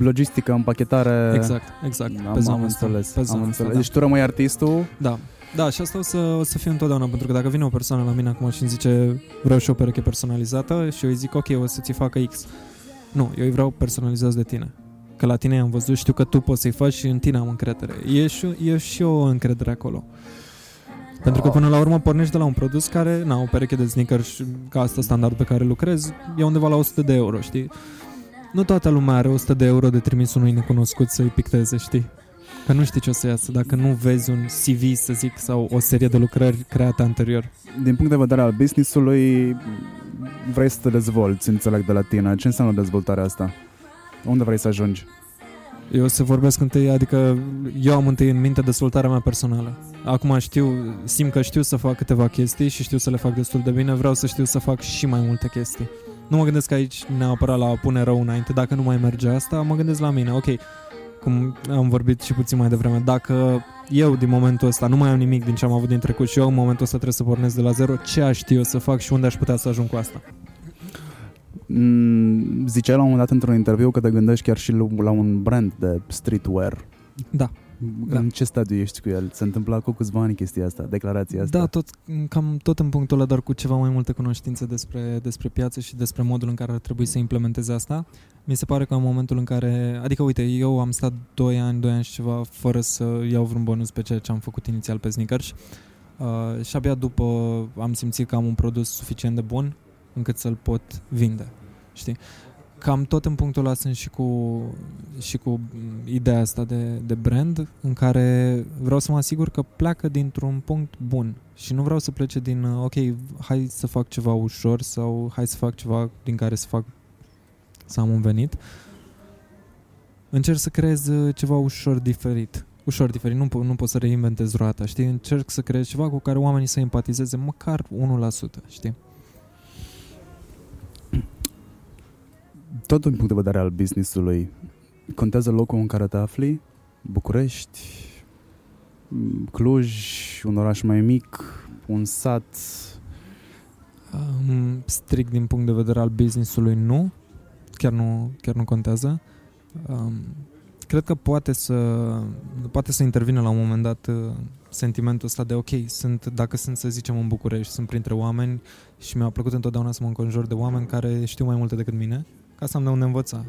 Logistică, împachetare. Exact, exact. Am, pe am înțeles. Pe am înțeles. Da. Deci tu rămâi artistul? Da. Da, și asta o să, o să fie întotdeauna, pentru că dacă vine o persoană la mine acum și îmi zice vreau și o pereche personalizată și eu îi zic ok, o să ți facă X. Nu, eu îi vreau personalizat de tine. Că la tine am văzut, știu că tu poți să-i faci și în tine am încredere. E și, e și o încredere acolo. Pentru că până la urmă pornești de la un produs care, na, o pereche de sneakers ca asta standard pe care lucrez, e undeva la 100 de euro, știi? Nu toată lumea are 100 de euro de trimis unui necunoscut să-i picteze, știi? Că nu știi ce o să iasă dacă nu vezi un CV, să zic, sau o serie de lucrări create anterior. Din punct de vedere al business-ului, vrei să te dezvolți, înțeleg de la tine. Ce înseamnă dezvoltarea asta? Unde vrei să ajungi? Eu să vorbesc întâi, adică eu am întâi în minte dezvoltarea mea personală. Acum știu, simt că știu să fac câteva chestii și știu să le fac destul de bine, vreau să știu să fac și mai multe chestii. Nu mă gândesc aici neapărat la a pune rău înainte, dacă nu mai merge asta, mă gândesc la mine, ok, cum am vorbit și puțin mai devreme, dacă eu din momentul ăsta nu mai am nimic din ce am avut din trecut și eu în momentul ăsta trebuie să pornesc de la zero, ce aș ști eu să fac și unde aș putea să ajung cu asta? Mm, ziceai la un moment dat într-un interviu că te gândești chiar și la un brand de streetwear. Da. Da. În ce stadiu ești cu el? Se întâmplă acum câțiva ani chestia asta, declarația asta? Da, tot, cam tot în punctul ăla, dar cu ceva mai multe cunoștințe despre, despre piață și despre modul în care ar trebui să implementeze asta. Mi se pare că în momentul în care... Adică, uite, eu am stat 2 ani, 2 ani și ceva fără să iau vreun bonus pe ceea ce am făcut inițial pe sneakers uh, și abia după am simțit că am un produs suficient de bun încât să-l pot vinde. Știi? Cam tot în punctul ăla sunt și cu, și cu ideea asta de, de brand în care vreau să mă asigur că pleacă dintr-un punct bun și nu vreau să plece din ok, hai să fac ceva ușor sau hai să fac ceva din care să fac să am un venit. Încerc să creez ceva ușor diferit. Ușor diferit, nu, po- nu pot să reinventez roata, știi? Încerc să creez ceva cu care oamenii să empatizeze măcar 1%, știi? Tot din punct de vedere al businessului, contează locul în care te afli? București, Cluj, un oraș mai mic, un sat? Um, strict din punct de vedere al businessului, nu. Chiar nu, chiar nu contează. Um, cred că poate să, poate să intervină la un moment dat uh, sentimentul ăsta de ok, sunt, dacă sunt să zicem în București, sunt printre oameni și mi-a plăcut întotdeauna să mă înconjur de oameni care știu mai multe decât mine ca să am de unde învăța.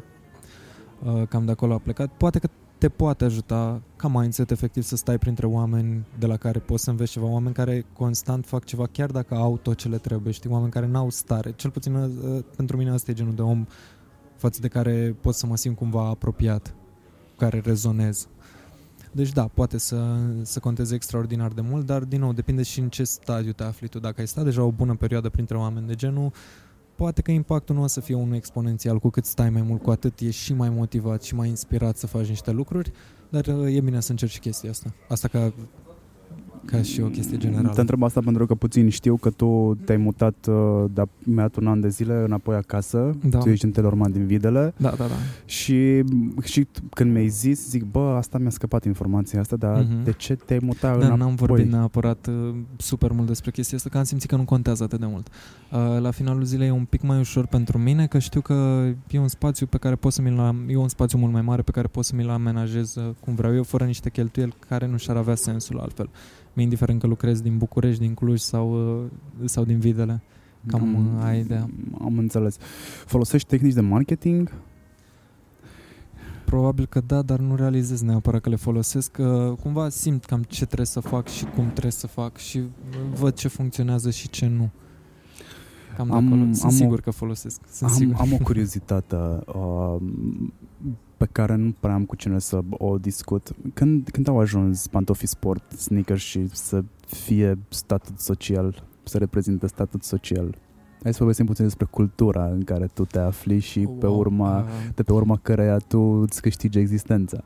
Uh, cam de acolo a plecat. Poate că te poate ajuta ca mindset efectiv să stai printre oameni de la care poți să înveți ceva, oameni care constant fac ceva chiar dacă au tot ce le trebuie, știi, oameni care n-au stare. Cel puțin uh, pentru mine asta e genul de om față de care pot să mă simt cumva apropiat, cu care rezonez. Deci da, poate să, să conteze extraordinar de mult, dar din nou depinde și în ce stadiu te afli tu. Dacă ai stat deja o bună perioadă printre oameni de genul, poate că impactul nu o să fie unul exponențial, cu cât stai mai mult, cu atât ești și mai motivat și mai inspirat să faci niște lucruri, dar uh, e bine să încerci chestia asta. Asta ca ca și o chestie generală. Te întreb asta pentru că puțin știu că tu te-ai mutat uh, de mi-a un an de zile înapoi acasă. Da. Tu ești în Telorman din Videle. Da, da, da. Și, și când mi-ai zis, zic, bă, asta mi-a scăpat informația asta, dar uh-huh. de ce te-ai mutat da, înapoi? n-am vorbit neapărat uh, super mult despre chestia asta, că am simțit că nu contează atât de mult. Uh, la finalul zilei e un pic mai ușor pentru mine, că știu că e un spațiu pe care pot să mi-l e un spațiu mult mai mare pe care pot să mi-l amenajez uh, cum vreau eu, fără niște cheltuieli care nu și-ar avea sensul altfel mi indiferent că lucrez din București, din Cluj sau, uh, sau din Videle. Cam am, uh, ai ideea. Am înțeles. Folosești tehnici de marketing? Probabil că da, dar nu realizez neapărat că le folosesc. Că cumva simt cam ce trebuie să fac și cum trebuie să fac și văd ce funcționează și ce nu. Cam am, acolo. Sunt am sigur o, că folosesc. Sunt am, sigur. am o curiozitate. Uh, pe care nu prea am cu cine să o discut. Când, când au ajuns pantofii sport, sneakers și să fie statut social, să reprezinte statut social? Hai să povestim puțin despre cultura în care tu te afli și wow. pe urma, de pe urma căreia tu îți câștigi existența.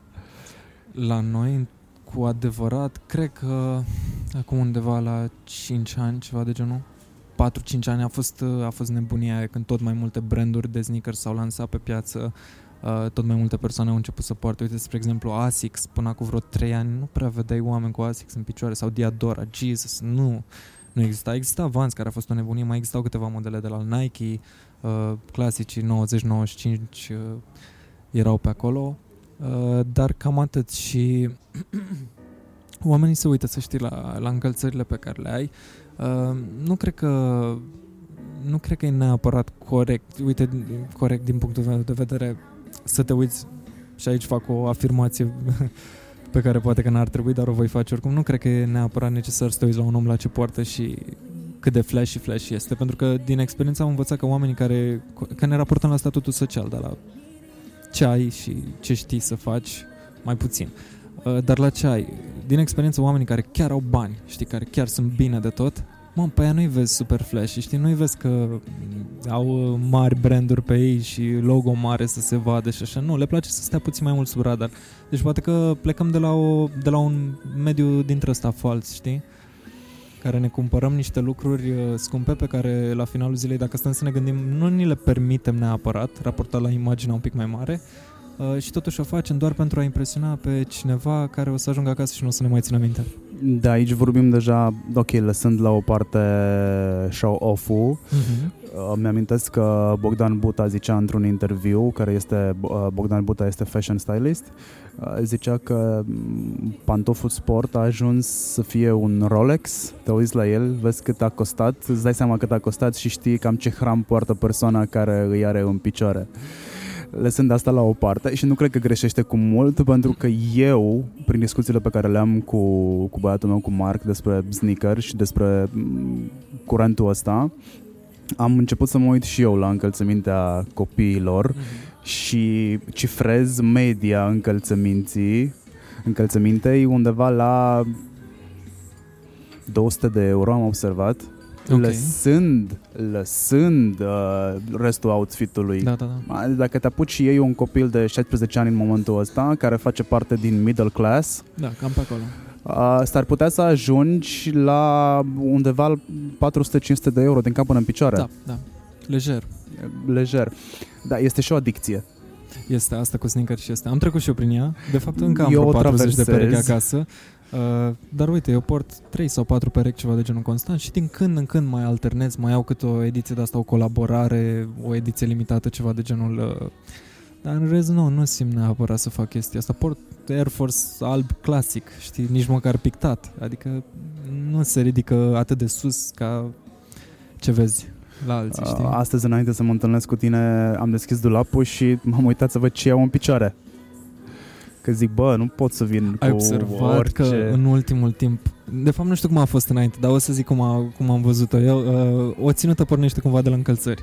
La noi, cu adevărat, cred că acum undeva la 5 ani, ceva de genul, 4-5 ani a fost, a fost nebunia când tot mai multe branduri de sneakers s-au lansat pe piață Uh, tot mai multe persoane au început să poartă. Uite, spre exemplu, ASICS, până cu vreo 3 ani, nu prea vedeai oameni cu ASICS în picioare, sau Diadora, Jesus, nu. Nu exista. Exista Vans, care a fost o nebunie, mai existau câteva modele de la Nike, uh, clasicii 90-95 uh, erau pe acolo, uh, dar cam atât și oamenii se uită, să știi, la, la încălțările pe care le ai. Uh, nu cred că nu cred că e neapărat corect, uite, corect din punctul meu de vedere să te uiți și aici fac o afirmație pe care poate că n-ar trebui, dar o voi face oricum. Nu cred că e neapărat necesar să te uiți la un om la ce poartă și cât de flash și flash este, pentru că din experiență am învățat că oamenii care, că ne raportăm la statutul social, dar la ce ai și ce știi să faci, mai puțin. Uh, dar la ce ai? Din experiență, oamenii care chiar au bani, știi, care chiar sunt bine de tot, Mă, pe aia nu-i vezi super flash, știi? Nu-i vezi că au uh, mari branduri pe ei și logo mare să se vadă și așa. Nu, le place să stea puțin mai mult sub radar. Deci poate că plecăm de la, o, de la un mediu dintre ăsta fals, știi? Care ne cumpărăm niște lucruri uh, scumpe pe care la finalul zilei, dacă stăm să ne gândim, nu ni le permitem neapărat, raportat la imaginea un pic mai mare, uh, și totuși o facem doar pentru a impresiona pe cineva care o să ajungă acasă și nu o să ne mai țină minte. Da, aici vorbim deja, ok, lăsând la o parte show-off-ul, Mhm. Uh, Mi-amintesc că Bogdan Buta zicea într-un interviu, care este, uh, Bogdan Buta este fashion stylist, uh, zicea că mm, pantoful sport a ajuns să fie un Rolex, te uiți la el, vezi cât a costat, îți dai seama cât a costat și știi cam ce hram poartă persoana care îi are în picioare. Lăsând asta la o parte și nu cred că greșește cu mult pentru că eu, prin discuțiile pe care le-am cu, cu băiatul meu, cu Mark despre sneaker și despre mm, curentul ăsta, am început să mă uit și eu la încălțămintea copiilor Mhm. și cifrez media încălțăminții, încălțămintei undeva la 200 de euro am observat, Ok. lăsând, lăsând uh, restul outfitului. Da, da, da. Dacă te apuci și iei un copil de 16 ani în momentul ăsta, care face parte din middle class, Da, cam pe acolo. uh, s-ar putea să ajungi la undeva 400-500 de euro din cap până în picioare. Da, da. Lejer. Lejer. Da, este și o adicție. Este asta cu sneaker și este. Am trecut și eu prin ea. De fapt, încă am Eu vreo o 40 de traversez. perechi acasă. Uh, dar uite, eu port 3 sau 4 perechi ceva de genul constant și din când în când mai alternez, mai au câte o ediție de asta, o colaborare, o ediție limitată, ceva de genul... Uh, dar în rest, nu, nu simt neapărat să fac chestia asta. Port Air Force alb clasic, știi, nici măcar pictat. Adică nu se ridică atât de sus ca ce vezi la alții, știi? Uh, Astăzi, înainte să mă întâlnesc cu tine, am deschis dulapul și m-am uitat să văd ce au în picioare. Că zic, bă, nu pot să vin Ai cu observat orice... că în ultimul timp, de fapt nu știu cum a fost înainte, dar o să zic cum, a, cum am văzut-o eu, uh, o ținută pornește cumva de la încălțări.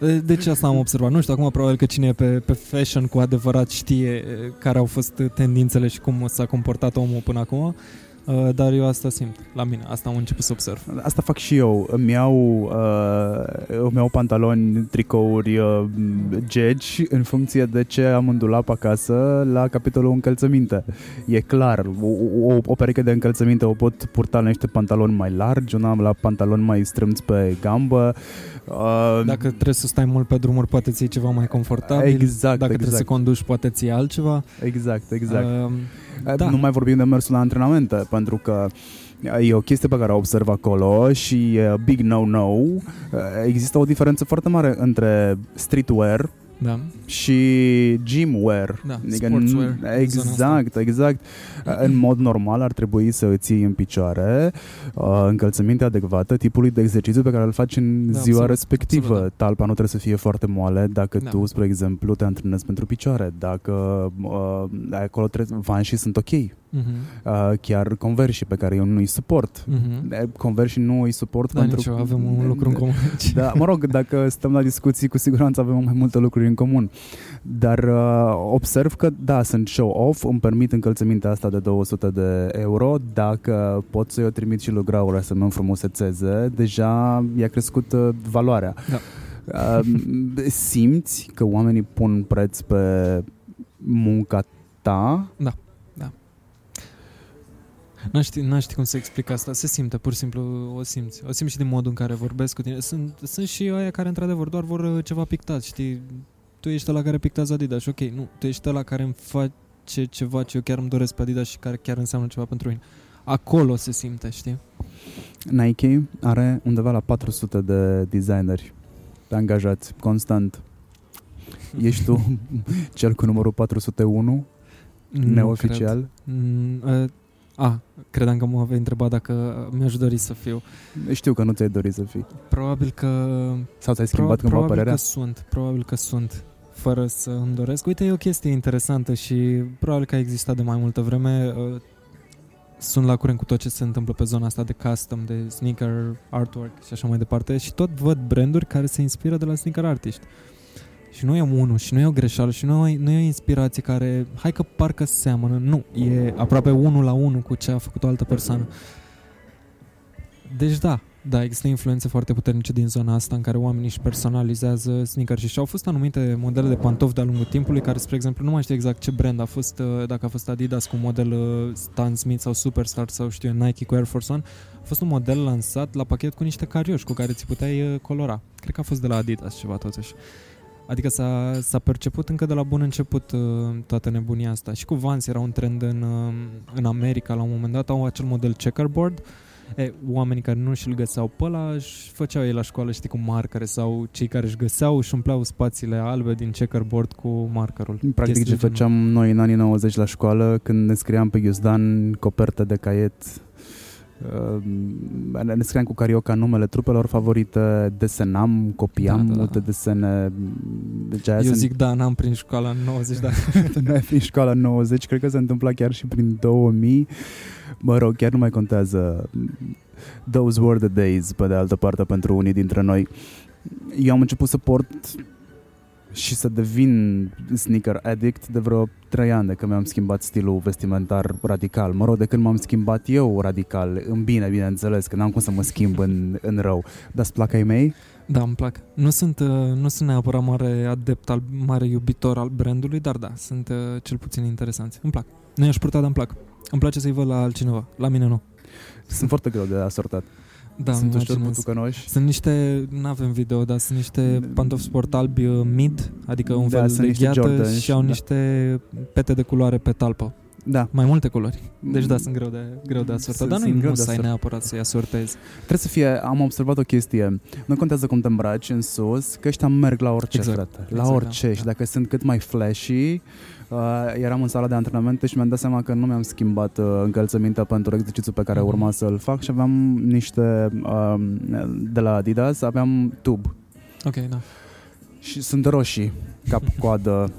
De- Deci asta am observat. Nu știu, acum probabil că cine e pe, pe fashion cu adevărat știe uh, care au fost tendințele și cum s-a comportat omul până acum, uh, dar eu asta simt la mine, asta am început să observ. Asta fac și eu. Îmi iau, uh, îmi iau pantaloni, tricouri, uh, gegi în funcție de ce am în dulap acasă la capitolul încălțăminte. E clar, o, o, o pereche de încălțăminte o pot purta la niște pantaloni mai largi, una la pantaloni mai strâmți pe gambă. Uh, Dacă trebuie să stai mult pe drumuri, poate ți ceva mai confortabil. Exact, Dacă trebuie să exact, conduci, poate ți altceva. exact, exact. Uh, Da. Da. Nu mai vorbim de mersul la antrenamente, pentru că e o chestie pe care o observ acolo și e big no-no. Există o diferență foarte mare între streetwear da. și gymwear. Da, Adică sportswear, n- zona Exact, exact. În mod normal ar trebui să îți iei în picioare uh, încălțăminte adecvată tipului de exercițiu pe care îl faci în Da, ziua absolut, respectivă. absolut, da. Talpa nu trebuie să fie foarte moale dacă Da. tu, spre exemplu, te antrenezi pentru picioare. Dacă uh, acolo trebuie, vanșii sunt ok. Mhm. Uh, chiar conversi pe care eu nu îi suport. Mhm. Uh, Conversi nu îi suport Da, pentru nici eu, avem un lucru în comun aici. da, mă rog, dacă stăm la discuții, cu siguranță avem mai multe lucruri în comun. Dar uh, observ că, da, sunt show-off, îmi permit încălțămintea asta de 200 de euro. Dacă pot să-i o trimit și lui Graura să mă înfrumusețeze, deja i-a crescut uh, valoarea. Da. Uh, simți că oamenii pun preț pe munca ta Nu știu, nu știu cum să explic asta. Se simte, pur și simplu o simți. O simți și din modul în care vorbesc cu tine. Sunt, sunt și aia care, într-adevăr, doar vor uh, ceva pictat, știi? Tu ești la care pictează Adidas și ok, nu. Tu ești la care îmi face ceva ce eu chiar îmi doresc pe Adidas și care chiar înseamnă ceva pentru mine. Acolo se simte, știi? Nike are undeva la 400 de designeri angajați constant. Ești tu cel cu numărul 401, Nu neoficial? Cred. Mm, uh, a, credeam că mă vei întreba dacă mi-aș dori să fiu. Știu că nu ți-ai dorit să fii. Probabil că Sau ți-ai schimbat Proba- cândva probabil părerea? că sunt, probabil că sunt, fără să îmi doresc. Uite, e o chestie interesantă și probabil că a existat de mai multă vreme. Uh, Sunt la curent cu tot ce se întâmplă pe zona asta de custom, de sneaker, artwork și așa mai departe și tot văd branduri care se inspiră de la sneaker artiști. Și nu e unul, și nu e o greșeală, și nu e, nu e o inspirație care, hai că parcă seamănă, nu, e aproape unul la unul cu ce a făcut o altă persoană. Deci da, da, există influențe foarte puternice din zona asta în care oamenii își personalizează sneaker și au fost anumite modele de pantofi de-a lungul timpului care, spre exemplu, nu mai știu exact ce brand a fost, uh, dacă a fost Adidas cu un model uh, Stan Smith sau Superstar sau știu eu, Nike cu Air Force One, a fost un model lansat la pachet cu niște carioși cu care ți puteai uh, colora. Cred că a fost de la Adidas ceva totuși. Adică s-a, s-a perceput încă de la bun început uh, toată nebunia asta. Și cu Vans era un trend în, uh, în America la un moment dat, au acel model checkerboard. E, oamenii care nu și-l găseau pe ăla își făceau ei la școală, știi, cu marcare sau cei care își găseau și umpleau spațiile albe din checkerboard cu markerul. Practic Chestii ce de genul. făceam noi în anii 90 la școală, când ne scriam pe ghiuzdan coperte de caiet uh, ne scriam cu carioca numele trupelor favorite, desenam, copiam Da, da, da. multe desene. Deci aia Eu se zic, da, n-am prins școala în 90, dar Noi fiind școala în 90, cred că se întâmpla chiar și prin 2000. Mă rog, chiar nu mai contează. Those were the days, pe de altă parte, pentru unii dintre noi. Eu am început să port și să devin sneaker addict de vreo 3 ani de când mi-am schimbat stilul vestimentar radical. Mă rog, de când m-am schimbat eu radical, în bine, bineînțeles, că n-am cum să mă schimb în, în rău. Dar-ți plac ai mei? da, îmi plac. Nu sunt, uh, nu sunt neapărat mare adept, al, mare iubitor al brandului, dar da, sunt uh, cel puțin interesanți. Îmi plac. Nu i-aș purta, dar îmi plac. Îmi place să-i văd la altcineva. La mine nu. Sunt foarte greu de asortat. Da, Sunt îmi ușor imaginez. butucănoși. Sunt niște, nu avem video, dar sunt niște pantofi sport albi uh, mid, adică un Da, fel sunt de niște gheată Jordans, și au da. niște pete de culoare pe talpă. Da. Mai multe culori. Deci da, sunt greu de, greu de asortat, Sunt- dar sunt nu greu nu de să ai asortat. neapărat să-i asortezi. Trebuie să fie, am observat o chestie, nu contează cum te îmbraci în sus, că ăștia merg la orice, Exact. frate. La Exact, orice da, și da. dacă sunt cât mai flashy, uh, eram în sala de antrenamente și mi-am dat seama că nu mi-am schimbat uh, încălțămintea pentru exercițiul pe care Mhm. urma să-l fac și aveam niște, uh, de la Adidas, aveam tub Ok, da. și sunt roșii, cap, coadă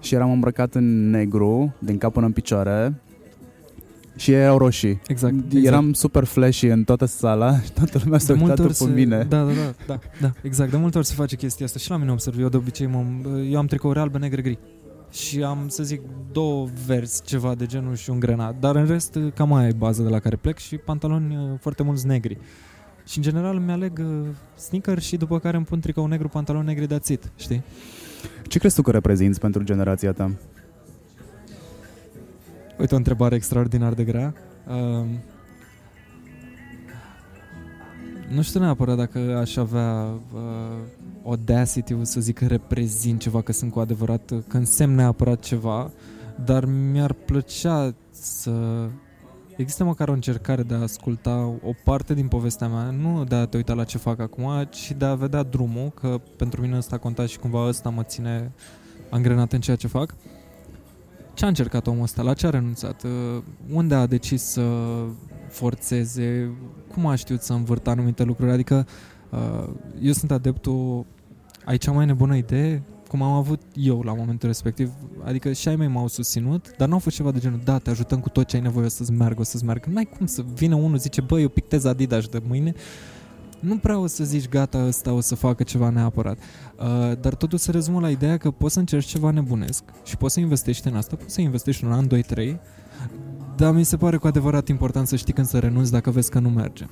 și eram îmbrăcat în negru, din cap până în picioare și ei erau roșii. Exact. exact. Eram super flashy în toată sala și toată lumea s-a de multe uitat ori după se, mine. Da, da, da, da, da, exact. De multe ori se face chestia asta și la mine observ. Eu de obicei, mă, eu am tricouri albe, negre, gri. Și am, să zic, două verzi, ceva de genul și un grenat. Dar în rest, cam aia e baza de la care plec și pantaloni uh, foarte mulți negri. Și în general îmi aleg uh, sneaker și după care îmi pun tricou negru, pantaloni negri, that's it, știi? Ce crezi tu că reprezinți pentru generația ta? Uite o întrebare extraordinar de grea. Um, nu știu neapărat dacă aș avea uh, audacity să zic că reprezint ceva, că sunt cu adevărat, uh, că însemn neapărat ceva, dar mi-ar plăcea să există măcar o încercare de a asculta o parte din povestea mea, nu de a te uita la ce fac acum, ci de a vedea drumul, că pentru mine ăsta conta și cumva ăsta mă ține angrenat în ceea ce fac. Ce a încercat omul ăsta? La ce a renunțat? Uh, Unde a decis să forțeze? Cum a știut să învârtă anumite lucruri? Adică uh, eu sunt adeptul ai cea mai nebună idee? Cum am avut eu la momentul respectiv. Adică și ai mei m-au susținut, dar nu au fost ceva de genul, da, te ajutăm cu tot ce ai nevoie o să-ți meargă, o să-ți meargă. N-ai cum să vină unul, zice, bă, eu pictez Adidas de mâine. Nu prea o să zici, gata, ăsta o să facă ceva neapărat. Uh, dar totul se rezumă la ideea că poți să încerci ceva nebunesc și poți să investești în asta, poți să investești un an, 2, 3, dar mi se pare cu adevărat important să știi când să renunți dacă vezi că nu merge.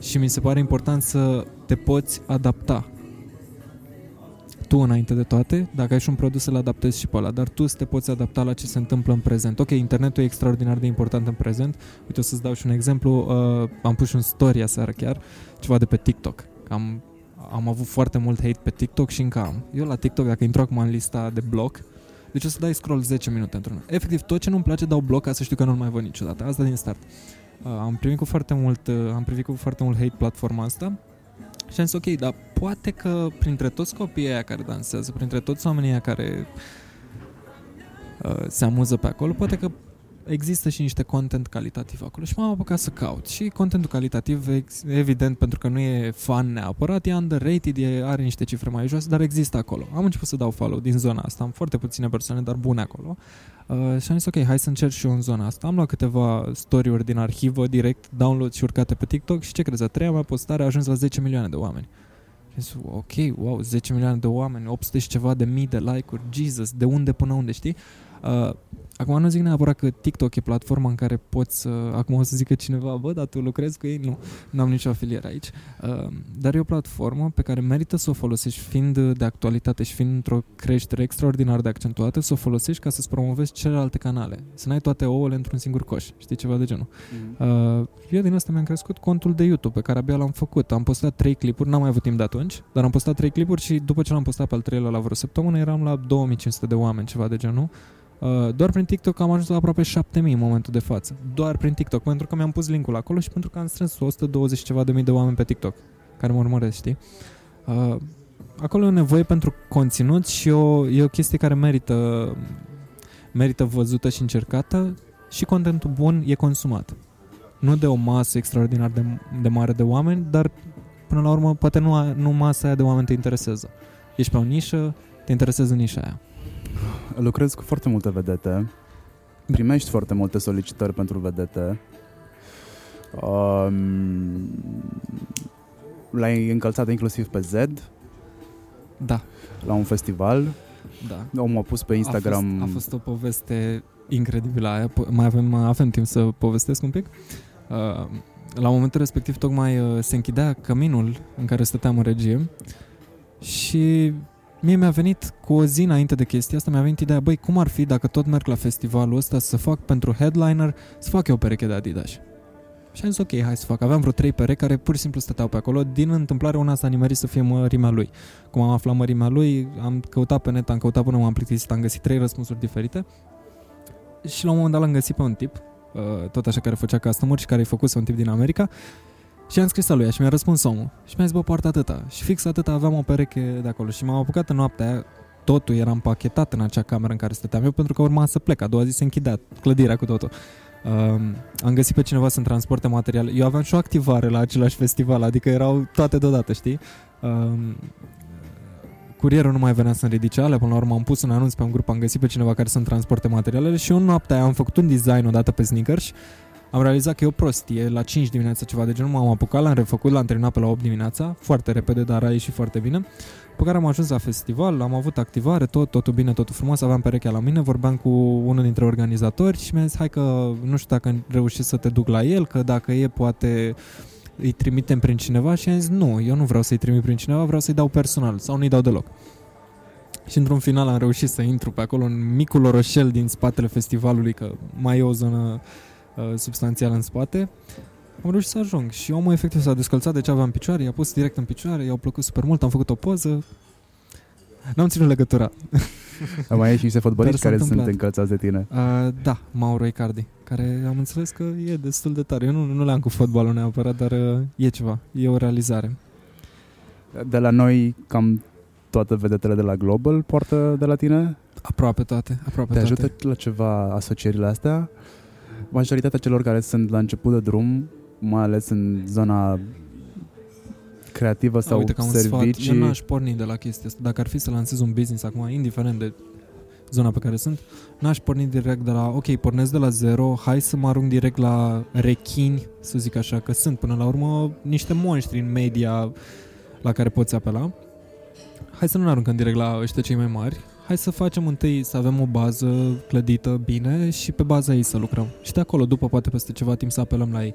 Și mi se pare important să te poți adapta. Tu înainte de toate, dacă ai și un produs să-l adaptezi și pe ăla, dar tu să te poți adapta la ce se întâmplă în prezent. Ok, internetul e extraordinar de important în prezent. Uite, o să-ți dau și un exemplu. Uh, am pus și un story aseară chiar, ceva de pe TikTok. Că am am avut foarte mult hate pe TikTok și încă am. Eu la TikTok, dacă intru acum în lista de bloc, deci o să dai scroll 10 minute într-una. Efectiv, tot ce nu-mi place dau bloc ca să știu că nu-l mai văd niciodată. Asta din start. Uh, am primit cu foarte mult, uh, am privit cu foarte mult hate platforma asta și am zis, ok, dar poate că printre toți copiii aia care dansează, printre toți oamenii aia care uh, se amuză pe acolo, poate că există și niște content calitativ acolo și m-am apucat să caut. Și contentul calitativ, ex- evident, pentru că nu e fan neapărat, e underrated, e, are niște cifre mai joase, dar există acolo. Am început să dau follow din zona asta, am foarte puține persoane, dar bune acolo. Uh, și am zis, ok, hai să încerc și eu în zona asta. Am luat câteva story-uri din arhivă, direct, download și urcate pe TikTok și ce crezi, a treia mea postare a ajuns la 10 milioane de oameni. Și am zis, ok, wow, 10 milioane de oameni, 800 și ceva de mii de like-uri, Jesus, de unde până unde, știi? Uh, Acum nu zic neapărat că TikTok e platforma în care poți să... Acum o să zică cineva, bă, dar tu lucrezi cu ei? Nu, nu am nicio afiliere aici. Uh, dar e o platformă pe care merită să o folosești fiind de actualitate și fiind într-o creștere extraordinar de accentuată, să o folosești ca să-ți promovezi celelalte canale. Să n-ai toate ouăle într-un singur coș. Știi ceva de genul. Mm. Uh, eu din asta mi-am crescut contul de YouTube pe care abia l-am făcut. Am postat trei clipuri, n-am mai avut timp de atunci, dar am postat trei clipuri și după ce l-am postat pe al treilea la vreo săptămână eram la 2500 de oameni, ceva de genul. Uh, doar prin TikTok am ajuns la aproape 7000 în momentul de față. Doar prin TikTok, pentru că mi-am pus linkul acolo și pentru că am strâns 120 ceva de mii de oameni pe TikTok care mă urmăresc, știi? Uh, acolo e nevoie pentru conținut și o, e o chestie care merită, merită văzută și încercată și contentul bun e consumat. Nu de o masă extraordinar de, de mare de oameni, dar până la urmă poate nu, nu masa aia de oameni te interesează. Ești pe o nișă, te interesează nișa aia. Lucrez cu foarte multe vedete. Primești foarte multe solicitări pentru vedete. Um, l-ai încălțat inclusiv pe Z. Da. La un festival. Da. Omul a pus pe Instagram... A fost, a fost o poveste incredibilă aia. Mai avem, avem timp să povestesc un pic? Uh, la momentul respectiv tocmai uh, se închidea căminul în care stăteam în regie și mie mi-a venit cu o zi înainte de chestia asta, mi-a venit ideea, băi, cum ar fi dacă tot merg la festivalul ăsta să fac pentru headliner, să fac eu o pereche de Adidas. Și am zis, ok, hai să fac. Aveam vreo trei perechi care pur și simplu stăteau pe acolo. Din întâmplare, una s-a nimerit să fie mărimea lui. Cum am aflat mărimea lui, am căutat pe net, am căutat până m-am plictisit, am găsit trei răspunsuri diferite. Și la un moment dat l-am găsit pe un tip, uh, tot așa care făcea customer și care i făcuse un tip din America. Și am scris lui și mi-a răspuns omul. Și mi-a zis, bă, poartă atâta. Și fix atâta aveam o pereche de acolo. Și m-am apucat în noaptea aia, totul era împachetat în acea cameră în care stăteam eu pentru că urma să plec. A doua zi se închidea clădirea cu totul. Uh, am găsit pe cineva să-mi transporte materiale. Eu aveam și o activare la același festival, adică erau toate deodată, știi? Uh, curierul nu mai venea să-mi ridice alea, până la urmă am pus un anunț pe un grup, am găsit pe cineva care să-mi transporte materialele și în noaptea aia am făcut un design odată pe sneakers am realizat că e o prostie, la 5 dimineața ceva de genul, m-am apucat, l-am refăcut, l-am terminat pe la 8 dimineața, foarte repede, dar a ieșit foarte bine. Pe care am ajuns la festival, am avut activare, tot, totul bine, totul frumos, aveam perechea la mine, vorbeam cu unul dintre organizatori și mi-a zis, hai că nu știu dacă reușești să te duc la el, că dacă e, poate îi trimitem prin cineva și am zis, nu, eu nu vreau să-i trimit prin cineva, vreau să-i dau personal sau nu-i dau deloc. Și într-un final am reușit să intru pe acolo în micul orășel din spatele festivalului, că mai e o zonă uh, substanțială în spate. Am reușit să ajung și omul efectiv s-a descălțat de ce aveam în picioare, i-a pus direct în picioare, i-au plăcut super mult, am făcut o poză. N-am ținut legătura. Am mai și niște fotbaliști care sunt încălțați de tine. Uh, da, Mauro Icardi, care am înțeles că e destul de tare. Eu nu, nu le-am cu fotbalul neapărat, dar uh, e ceva, e o realizare. De la noi, cam toate vedetele de la Global poartă de la tine? Aproape toate, aproape Te toate. ajută la ceva asocierile astea? Majoritatea celor care sunt la început de drum, mai ales în zona creativă sau Uite, ca un servicii... Sfat, eu n-aș porni de la chestia asta. Dacă ar fi să lansez un business acum, indiferent de zona pe care sunt, n-aș porni direct de la, ok, pornesc de la zero, hai să mă arunc direct la rechini, să zic așa, că sunt până la urmă niște monștri în media la care poți apela. Hai să nu ne aruncăm direct la ăștia cei mai mari, hai să facem întâi să avem o bază clădită bine și pe baza ei să lucrăm. Și de acolo, după, poate peste ceva timp să apelăm la ei.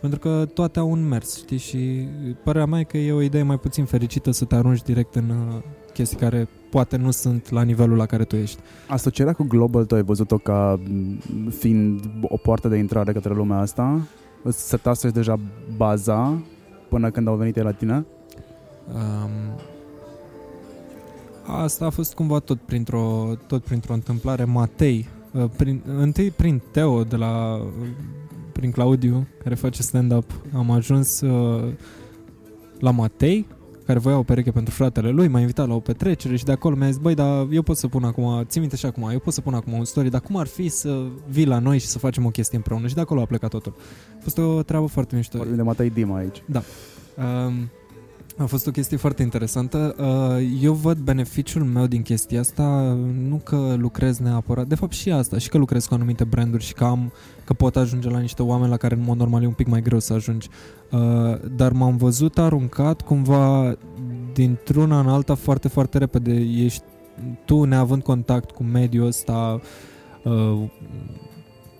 Pentru că toate au un mers, știi? Și părerea mea e că e o idee mai puțin fericită să te arunci direct în uh, chestii care poate nu sunt la nivelul la care tu ești. Asocierea cu Global, tu ai văzut-o ca mm, fiind o poartă de intrare către lumea asta? Îți setase deja baza până când au venit la tine? Um, Asta a fost cumva tot printr-o, tot printr-o întâmplare. Matei, uh, prin, întâi prin Teo de la prin Claudiu, care face stand-up, am ajuns uh, la Matei, care voia o pereche pentru fratele lui, m-a invitat la o petrecere și de acolo mi-a zis, băi, dar eu pot să pun acum, ții minte și acum, eu pot să pun acum un story, dar cum ar fi să vii la noi și să facem o chestie împreună? Și de acolo a plecat totul. A fost o treabă foarte mișto. Vorbim de Matei Dima aici. Da. Um, a fost o chestie foarte interesantă. Uh, eu văd beneficiul meu din chestia asta, nu că lucrez neapărat, de fapt și asta, și că lucrez cu anumite branduri și că am, că pot ajunge la niște oameni la care în mod normal e un pic mai greu să ajungi. Uh, dar m-am văzut aruncat cumva dintr-una în alta foarte, foarte repede. Ești tu neavând contact cu mediul ăsta, uh,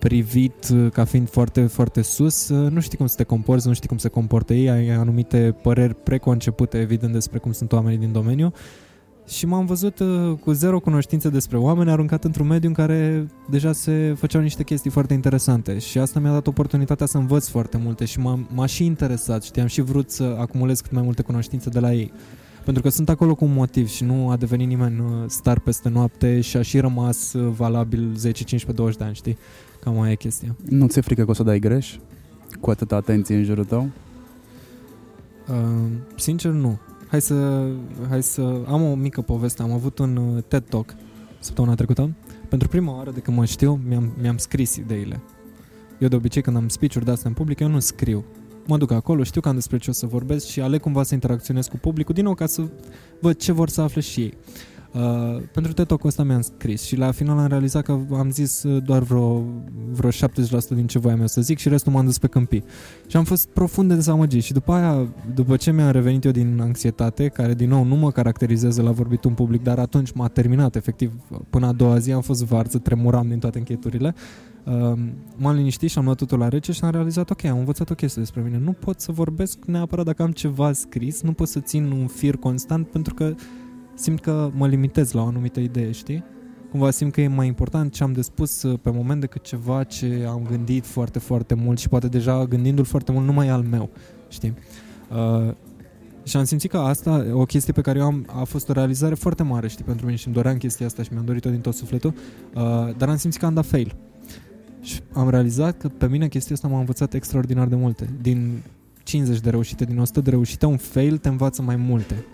privit uh, ca fiind foarte, foarte sus, uh, nu știi cum să te comporți, nu știi cum se comportă ei, ai anumite păreri preconcepute, evident, despre cum sunt oamenii din domeniu și m-am văzut uh, cu zero cunoștințe despre oameni aruncat într-un mediu în care deja se făceau niște chestii foarte interesante și asta mi-a dat oportunitatea să învăț foarte multe și m-a, m-a și interesat, știi, am și vrut să acumulez cât mai multe cunoștințe de la ei. Pentru că sunt acolo cu un motiv și nu a devenit nimeni star peste noapte și a și rămas valabil 10, 15, 20 de ani, știi? Cam mai e chestia. Nu ți-e frică că o să dai greș? Cu atâta atenție în jurul tău? Uh, sincer, nu. Hai să, hai să... Am o mică poveste. Am avut un uh, TED Talk săptămâna trecută. Pentru prima oară de când mă știu, mi-am, mi-am scris ideile. Eu de obicei când am speech-uri de-astea în public, eu nu scriu. Mă duc acolo, știu cam despre ce o să vorbesc și aleg cumva să interacționez cu publicul, din nou ca să văd ce vor să afle și ei. Uh, pentru TED Talk ăsta mi-am scris și la final am realizat că am zis uh, doar vreo, vreo 70% din ce voiam eu să zic și restul m-am dus pe câmpii. Și am fost profund de dezamăgit și după aia, după ce mi-am revenit eu din anxietate, care din nou nu mă caracterizează la vorbit un public, dar atunci m-a terminat efectiv până a doua zi, am fost varză, tremuram din toate încheturile, uh, m-am liniștit și am luat totul la rece și am realizat, ok, am învățat o chestie despre mine. Nu pot să vorbesc neapărat dacă am ceva scris, nu pot să țin un fir constant pentru că simt că mă limitez la o anumită idee, știi? Cumva simt că e mai important ce am de spus uh, pe moment decât ceva ce am gândit foarte, foarte mult și poate deja gândindu-l foarte mult nu mai e al meu, știi? Uh, și am simțit că asta, o chestie pe care eu am, a fost o realizare foarte mare, știi, pentru mine și îmi doream chestia asta și mi-am dorit-o din tot sufletul, uh, dar am simțit că am dat fail. Și am realizat că pe mine chestia asta m-a învățat extraordinar de multe. Din 50 de reușite, din 100 de reușite, un fail te învață mai multe.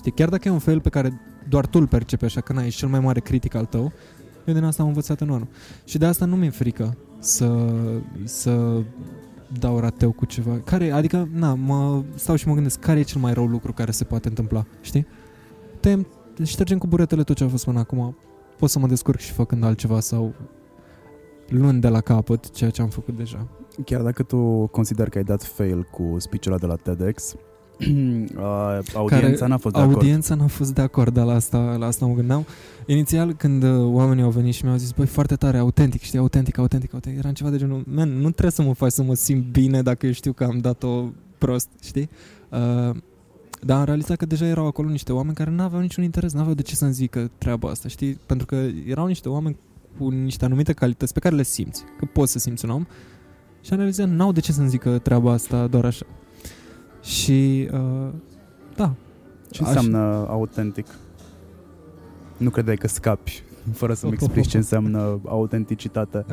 Știi, chiar dacă e un fel pe care doar tu îl percepi așa, că n-ai cel mai mare critic al tău, eu din asta am învățat enorm. Și de asta nu mi-e frică să, să dau rateu cu ceva. Care, adică, na, mă stau și mă gândesc care e cel mai rău lucru care se poate întâmpla, știi? Tem, ștergem cu buretele tot ce a fost până acum. Pot să mă descurc și făcând altceva sau luând de la capăt ceea ce am făcut deja. Chiar dacă tu consideri că ai dat fail cu speech de la TEDx, uh, audiența care, n-a fost de acord. Audiența n-a fost de acord, dar la asta, la asta mă gândeam. Inițial, când uh, oamenii au venit și mi-au zis, băi, foarte tare, autentic, știi, autentic, autentic, autentic, era ceva de genul, man, nu trebuie să mă faci să mă simt bine dacă eu știu că am dat-o prost, știi? Uh, dar am realizat că deja erau acolo niște oameni care nu aveau niciun interes, nu aveau de ce să-mi zică treaba asta, știi? Pentru că erau niște oameni cu niște anumite calități pe care le simți, că poți să simți un om și am realizat, n-au de ce să-mi zică treaba asta doar așa. Și uh, da. Ce înseamnă Aș... autentic? Nu credeai că scapi fără să-mi explici ce înseamnă autenticitate.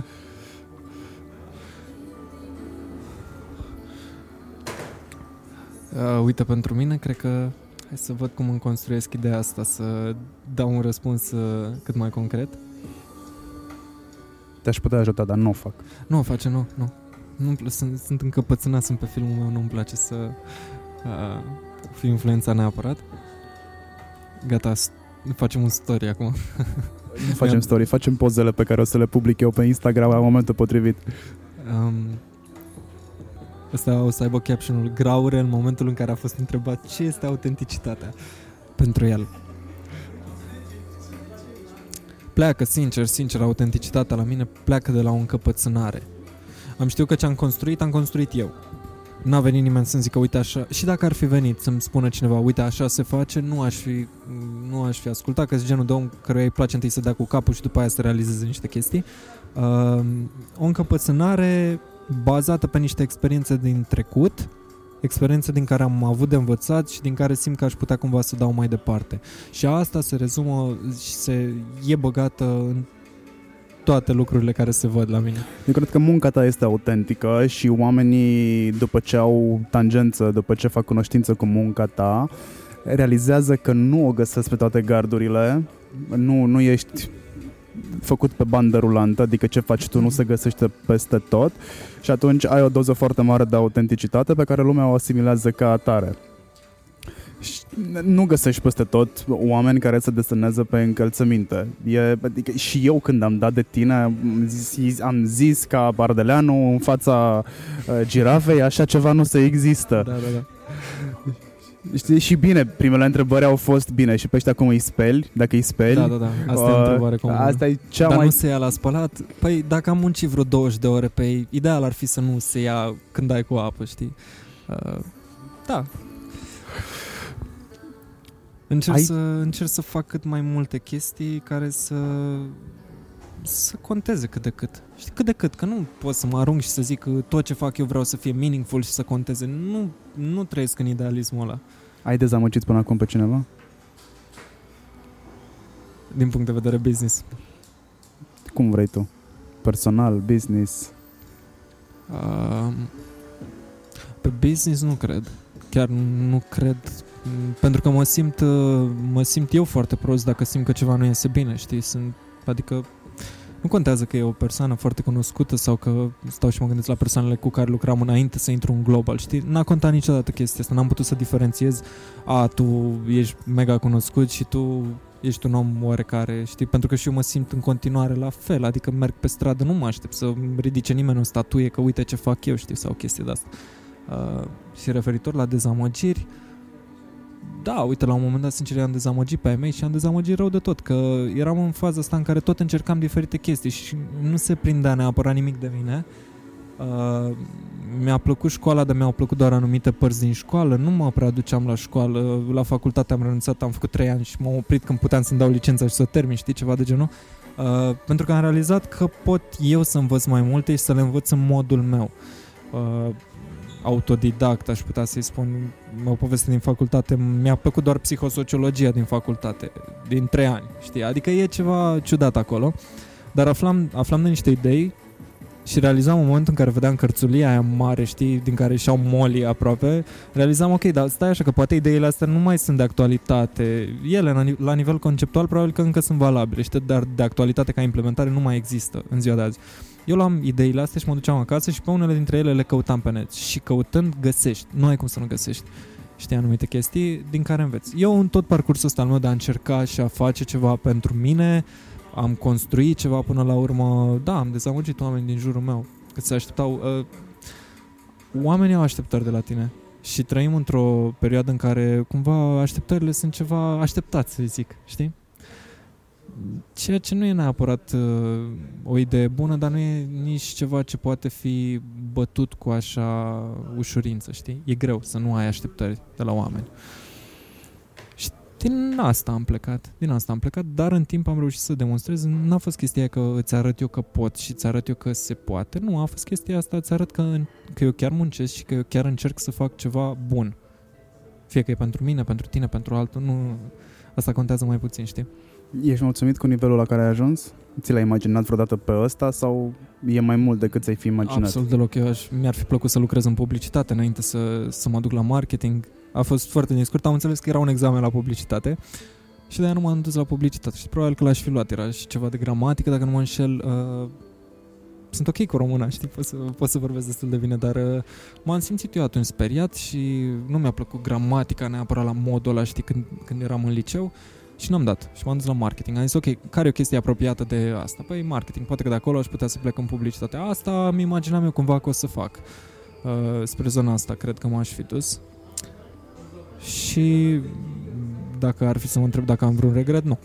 Uh, uite, pentru mine, cred că hai să văd cum îmi construiesc ideea asta, să dau un răspuns uh, cât mai concret. Te-aș putea ajuta, dar nu o fac. Nu o face, nu, nu nu sunt, sunt încăpățânat, sunt pe filmul meu, nu-mi place să uh, fiu influența neapărat. Gata, facem un story acum. Nu facem story, facem pozele pe care o să le public eu pe Instagram la momentul potrivit. Um, Asta o să aibă captionul Graure în momentul în care a fost întrebat ce este autenticitatea pentru el. Pleacă, sincer, sincer, autenticitatea la mine pleacă de la o încăpățânare. Am știut că ce am construit, am construit eu. N-a venit nimeni să-mi zică, uite așa, și dacă ar fi venit să-mi spună cineva, uite așa se face, nu aș fi, nu aș fi ascultat, că sunt genul de om căruia îi place întâi să dea cu capul și după aia să realizeze niște chestii. Uh, o încăpățânare bazată pe niște experiențe din trecut, experiențe din care am avut de învățat și din care simt că aș putea cumva să dau mai departe. Și asta se rezumă și se e băgată în toate lucrurile care se văd la mine. Eu cred că munca ta este autentică și oamenii, după ce au tangență, după ce fac cunoștință cu munca ta, realizează că nu o găsesc pe toate gardurile, nu, nu ești făcut pe bandă rulantă, adică ce faci tu nu se găsește peste tot și atunci ai o doză foarte mare de autenticitate pe care lumea o asimilează ca atare nu găsești peste tot oameni care să deseneze pe încălțăminte. E, adică și eu când am dat de tine am zis, am zis ca Bardeleanu în fața uh, girafei, așa ceva nu se există. Da, da, da. Știi, și bine, primele întrebări au fost bine și pe ăștia cum îi speli, dacă îi speli. Da, da, da. Asta uh, e întrebare comună. Asta e cea Dar mai... nu se ia la spălat? Păi dacă am muncit vreo 20 de ore pe ei, ideal ar fi să nu se ia când ai cu apă, știi? Uh, da. Încerc, ai... să, încerc să fac cât mai multe chestii care să să conteze cât de cât. Știi, cât de cât, că nu pot să mă arunc și să zic că tot ce fac eu vreau să fie meaningful și să conteze. Nu, nu trăiesc în idealismul ăla. Ai dezamăgit până acum pe cineva? Din punct de vedere business. Cum vrei tu? Personal, business? Uh, pe business nu cred. Chiar nu cred pentru că mă simt, mă simt eu foarte prost dacă simt că ceva nu iese bine, știi? Sunt, adică nu contează că e o persoană foarte cunoscută sau că stau și mă gândesc la persoanele cu care lucram înainte să intru în global, știi? N-a contat niciodată chestia asta, n-am putut să diferențiez a, tu ești mega cunoscut și tu ești un om oarecare, știi? Pentru că și eu mă simt în continuare la fel, adică merg pe stradă, nu mă aștept să ridice nimeni o statuie că uite ce fac eu, știi? Sau chestii de asta. Uh, și referitor la dezamăgiri, uh, da, uite, la un moment dat, sincer, am dezamăgit pe ai mei și am dezamăgit rău de tot, că eram în faza asta în care tot încercam diferite chestii și nu se prindea neapărat nimic de mine. Uh, mi-a plăcut școala, dar mi-au plăcut doar anumite părți din școală, nu mă prea duceam la școală, la facultate am renunțat, am făcut 3 ani și m-am oprit când puteam să-mi dau licența și să termin, știi, ceva de genul. Uh, pentru că am realizat că pot eu să învăț mai multe și să le învăț în modul meu. Uh, autodidact, aș putea să-i spun, o poveste din facultate, mi-a plăcut doar psihosociologia din facultate, din trei ani, știi? Adică e ceva ciudat acolo, dar aflam, aflam de niște idei și realizam în momentul în care vedeam cărțulia aia mare, știi, din care și-au moli aproape, realizam, ok, dar stai așa că poate ideile astea nu mai sunt de actualitate. Ele, la nivel conceptual, probabil că încă sunt valabile, știi, dar de actualitate ca implementare nu mai există în ziua de azi. Eu luam ideile astea și mă duceam acasă și pe unele dintre ele le căutam pe net. Și căutând găsești. Nu ai cum să nu găsești. Știi anumite chestii din care înveți. Eu în tot parcursul ăsta al meu de a încerca și a face ceva pentru mine, am construit ceva până la urmă. Da, am dezamăgit oameni din jurul meu. Că se așteptau... Uh, oamenii au așteptări de la tine. Și trăim într-o perioadă în care cumva așteptările sunt ceva așteptat, să zic, știi? ceea ce nu e neapărat uh, o idee bună, dar nu e nici ceva ce poate fi bătut cu așa ușurință, știi? E greu să nu ai așteptări de la oameni. Și din asta am plecat, din asta am plecat, dar în timp am reușit să demonstrez, n-a fost chestia că îți arăt eu că pot și îți arăt eu că se poate, nu, a fost chestia asta, îți arăt că, că eu chiar muncesc și că eu chiar încerc să fac ceva bun. Fie că e pentru mine, pentru tine, pentru altul, nu... Asta contează mai puțin, știi? Ești mulțumit cu nivelul la care ai ajuns? Ți l-ai imaginat vreodată pe ăsta sau e mai mult decât ți-ai fi imaginat? Absolut deloc. Eu aș, mi-ar fi plăcut să lucrez în publicitate înainte să, să mă duc la marketing. A fost foarte din scurt. Am înțeles că era un examen la publicitate și de-aia nu m-am dus la publicitate. Și probabil că l-aș fi luat. Era și ceva de gramatică, dacă nu mă înșel. Uh, sunt ok cu româna, știi, pot să, pot să vorbesc destul de bine, dar uh, m-am simțit eu atunci speriat și nu mi-a plăcut gramatica neapărat la modul ăla, știi, când, când eram în liceu. Uh, și n-am dat. Și m-am dus la marketing. Am zis, ok, care e o chestie apropiată de asta? Păi marketing. Poate că de acolo aș putea să plec în publicitate. Asta mi imaginam eu cumva că o să fac. Uh, spre zona asta cred că m-aș fi dus. Și dacă ar fi să mă întreb dacă am vreun regret, nu.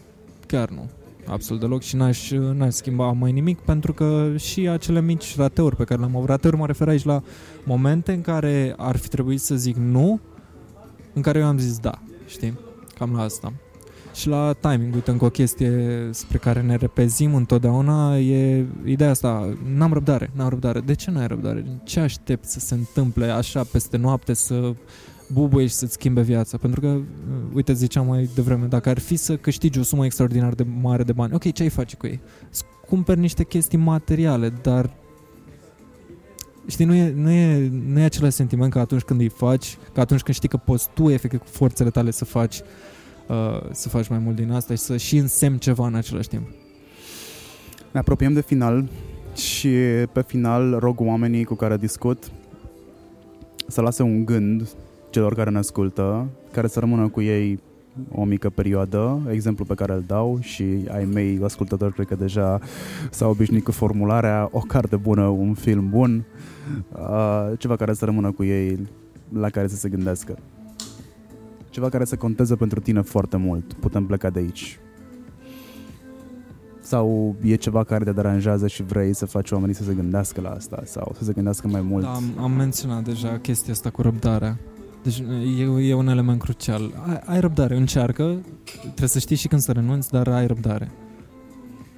Chiar nu. Absolut deloc și n-aș, n-aș schimba mai nimic pentru că și acele mici rateuri pe care le-am avut, rateuri mă refer aici la momente în care ar fi trebuit să zic nu, în care eu am zis da, știi? Cam la asta. Și la timing, uite, încă o chestie spre care ne repezim întotdeauna e ideea asta, n-am răbdare, n-am răbdare. De ce n-ai răbdare? Ce aștept să se întâmple așa peste noapte să bubuie și să-ți schimbe viața? Pentru că, uite, ziceam mai devreme, dacă ar fi să câștigi o sumă extraordinar de mare de bani, ok, ce ai face cu ei? Îți cumperi niște chestii materiale, dar știi, nu e, nu, e, nu e același sentiment ca atunci când îi faci, ca atunci când știi că poți tu, efectiv, cu forțele tale să faci uh, să faci mai mult din asta și să și însemn ceva în același timp. Ne apropiem de final și pe final rog oamenii cu care discut să lase un gând celor care ne ascultă, care să rămână cu ei o mică perioadă, exemplu pe care îl dau și ai mei ascultători cred că deja s-au obișnuit cu formularea o carte bună, un film bun, uh, ceva care să rămână cu ei, la care să se gândească. Ceva care să conteze pentru tine foarte mult. Putem pleca de aici. Sau e ceva care te deranjează și vrei să faci oamenii să se gândească la asta sau să se gândească mai mult? Da, am, am menționat deja chestia asta cu răbdarea. Deci e, e un element crucial. Ai, ai răbdare, încearcă, trebuie să știi și când să renunți, dar ai răbdare.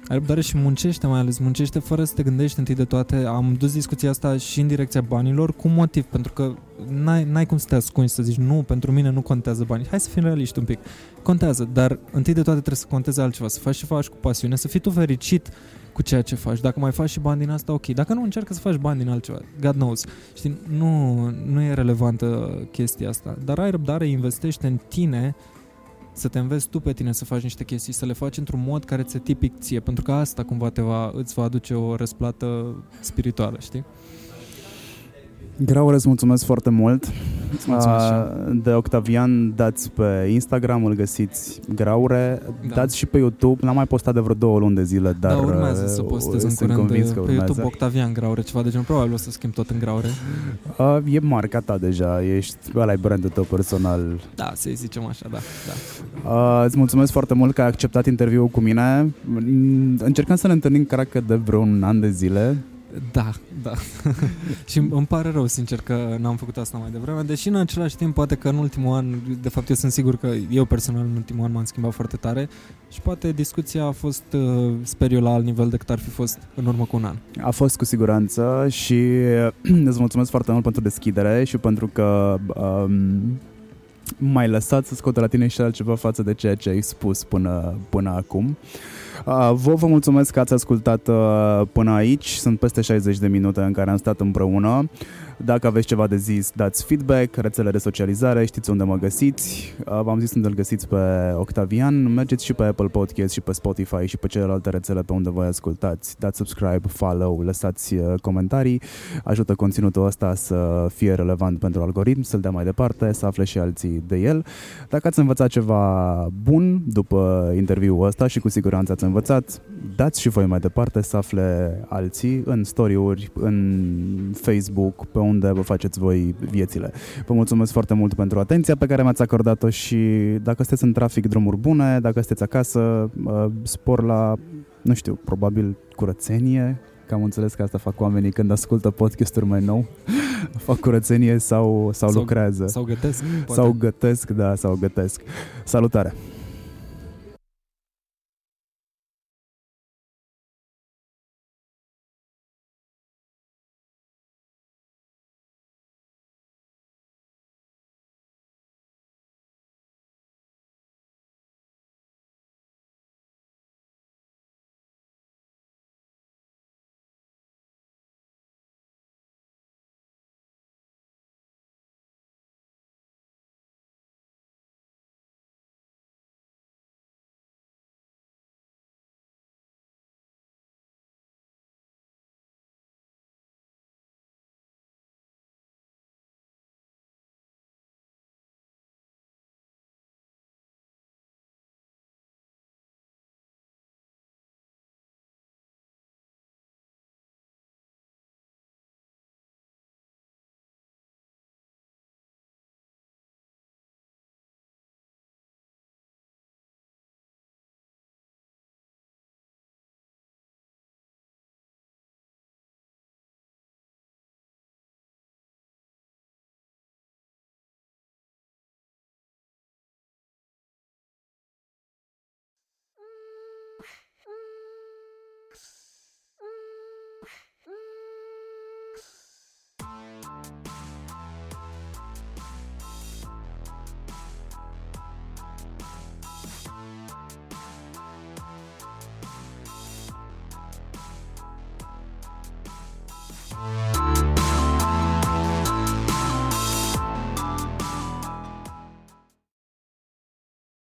Ai răbdare și muncește mai ales, muncește fără să te gândești întâi de toate. Am dus discuția asta și în direcția banilor cu motiv, pentru că n-ai, n-ai cum să te ascunzi, să zici nu, pentru mine nu contează banii. Hai să fim realiști un pic. Contează, dar întâi de toate trebuie să conteze altceva, să faci ce faci cu pasiune, să fii tu fericit cu ceea ce faci. Dacă mai faci și bani din asta, ok. Dacă nu, încearcă să faci bani din altceva. God knows. Știi, nu, nu e relevantă chestia asta. Dar ai răbdare, investește în tine, să te înveți tu pe tine să faci niște chestii, să le faci într-un mod care ți-e tipic ție, pentru că asta cumva te va, îți va aduce o răsplată spirituală, știi? Graure, îți mulțumesc foarte mult. Mulțumesc de Octavian dați pe Instagram, îl găsiți Graure, da. dați și pe YouTube. N-am mai postat de vreo două luni de zile, dar da, urmează să postez în curând convins că pe YouTube Octavian Graure, ceva de genul. Probabil o să schimb tot în Graure. Uh, e marca ta deja, ești ăla e brandul tău personal. Da, să zicem așa, da. da. Uh, îți mulțumesc foarte mult că ai acceptat interviul cu mine. Încercăm să ne întâlnim, cred că de vreo un an de zile. Da, da. și îmi pare rău, sincer, că n-am făcut asta mai devreme, deși în același timp poate că în ultimul an, de fapt eu sunt sigur că eu personal în ultimul an m-am schimbat foarte tare și poate discuția a fost, uh, sper eu, la alt nivel decât ar fi fost în urmă cu un an. A fost cu siguranță și îți mulțumesc foarte mult pentru deschidere și pentru că um, mai lăsat să scot la tine și altceva față de ceea ce ai spus până, până acum. Uh, vă vă mulțumesc că ați ascultat uh, până aici. Sunt peste 60 de minute în care am stat împreună. Dacă aveți ceva de zis, dați feedback, rețele de socializare, știți unde mă găsiți. Uh, v-am zis unde îl găsiți pe Octavian. Mergeți și pe Apple Podcast și pe Spotify și pe celelalte rețele pe unde voi ascultați. Dați subscribe, follow, lăsați uh, comentarii. Ajută conținutul ăsta să fie relevant pentru algoritm, să-l dea mai departe, să afle și alții de el. Dacă ați învățat ceva bun după interviul ăsta și cu siguranță ați învățat, dați și voi mai departe să afle alții în story-uri, în Facebook, pe unde vă faceți voi viețile. Vă mulțumesc foarte mult pentru atenția pe care mi-ați acordat-o și dacă sunteți în trafic, drumuri bune, dacă sunteți acasă, spor la, nu știu, probabil curățenie, că am înțeles că asta fac oamenii când ascultă podcasturi mai nou. fac curățenie sau, sau, sau lucrează. Sau gătesc. Poate. Sau gătesc, da, sau gătesc. Salutare!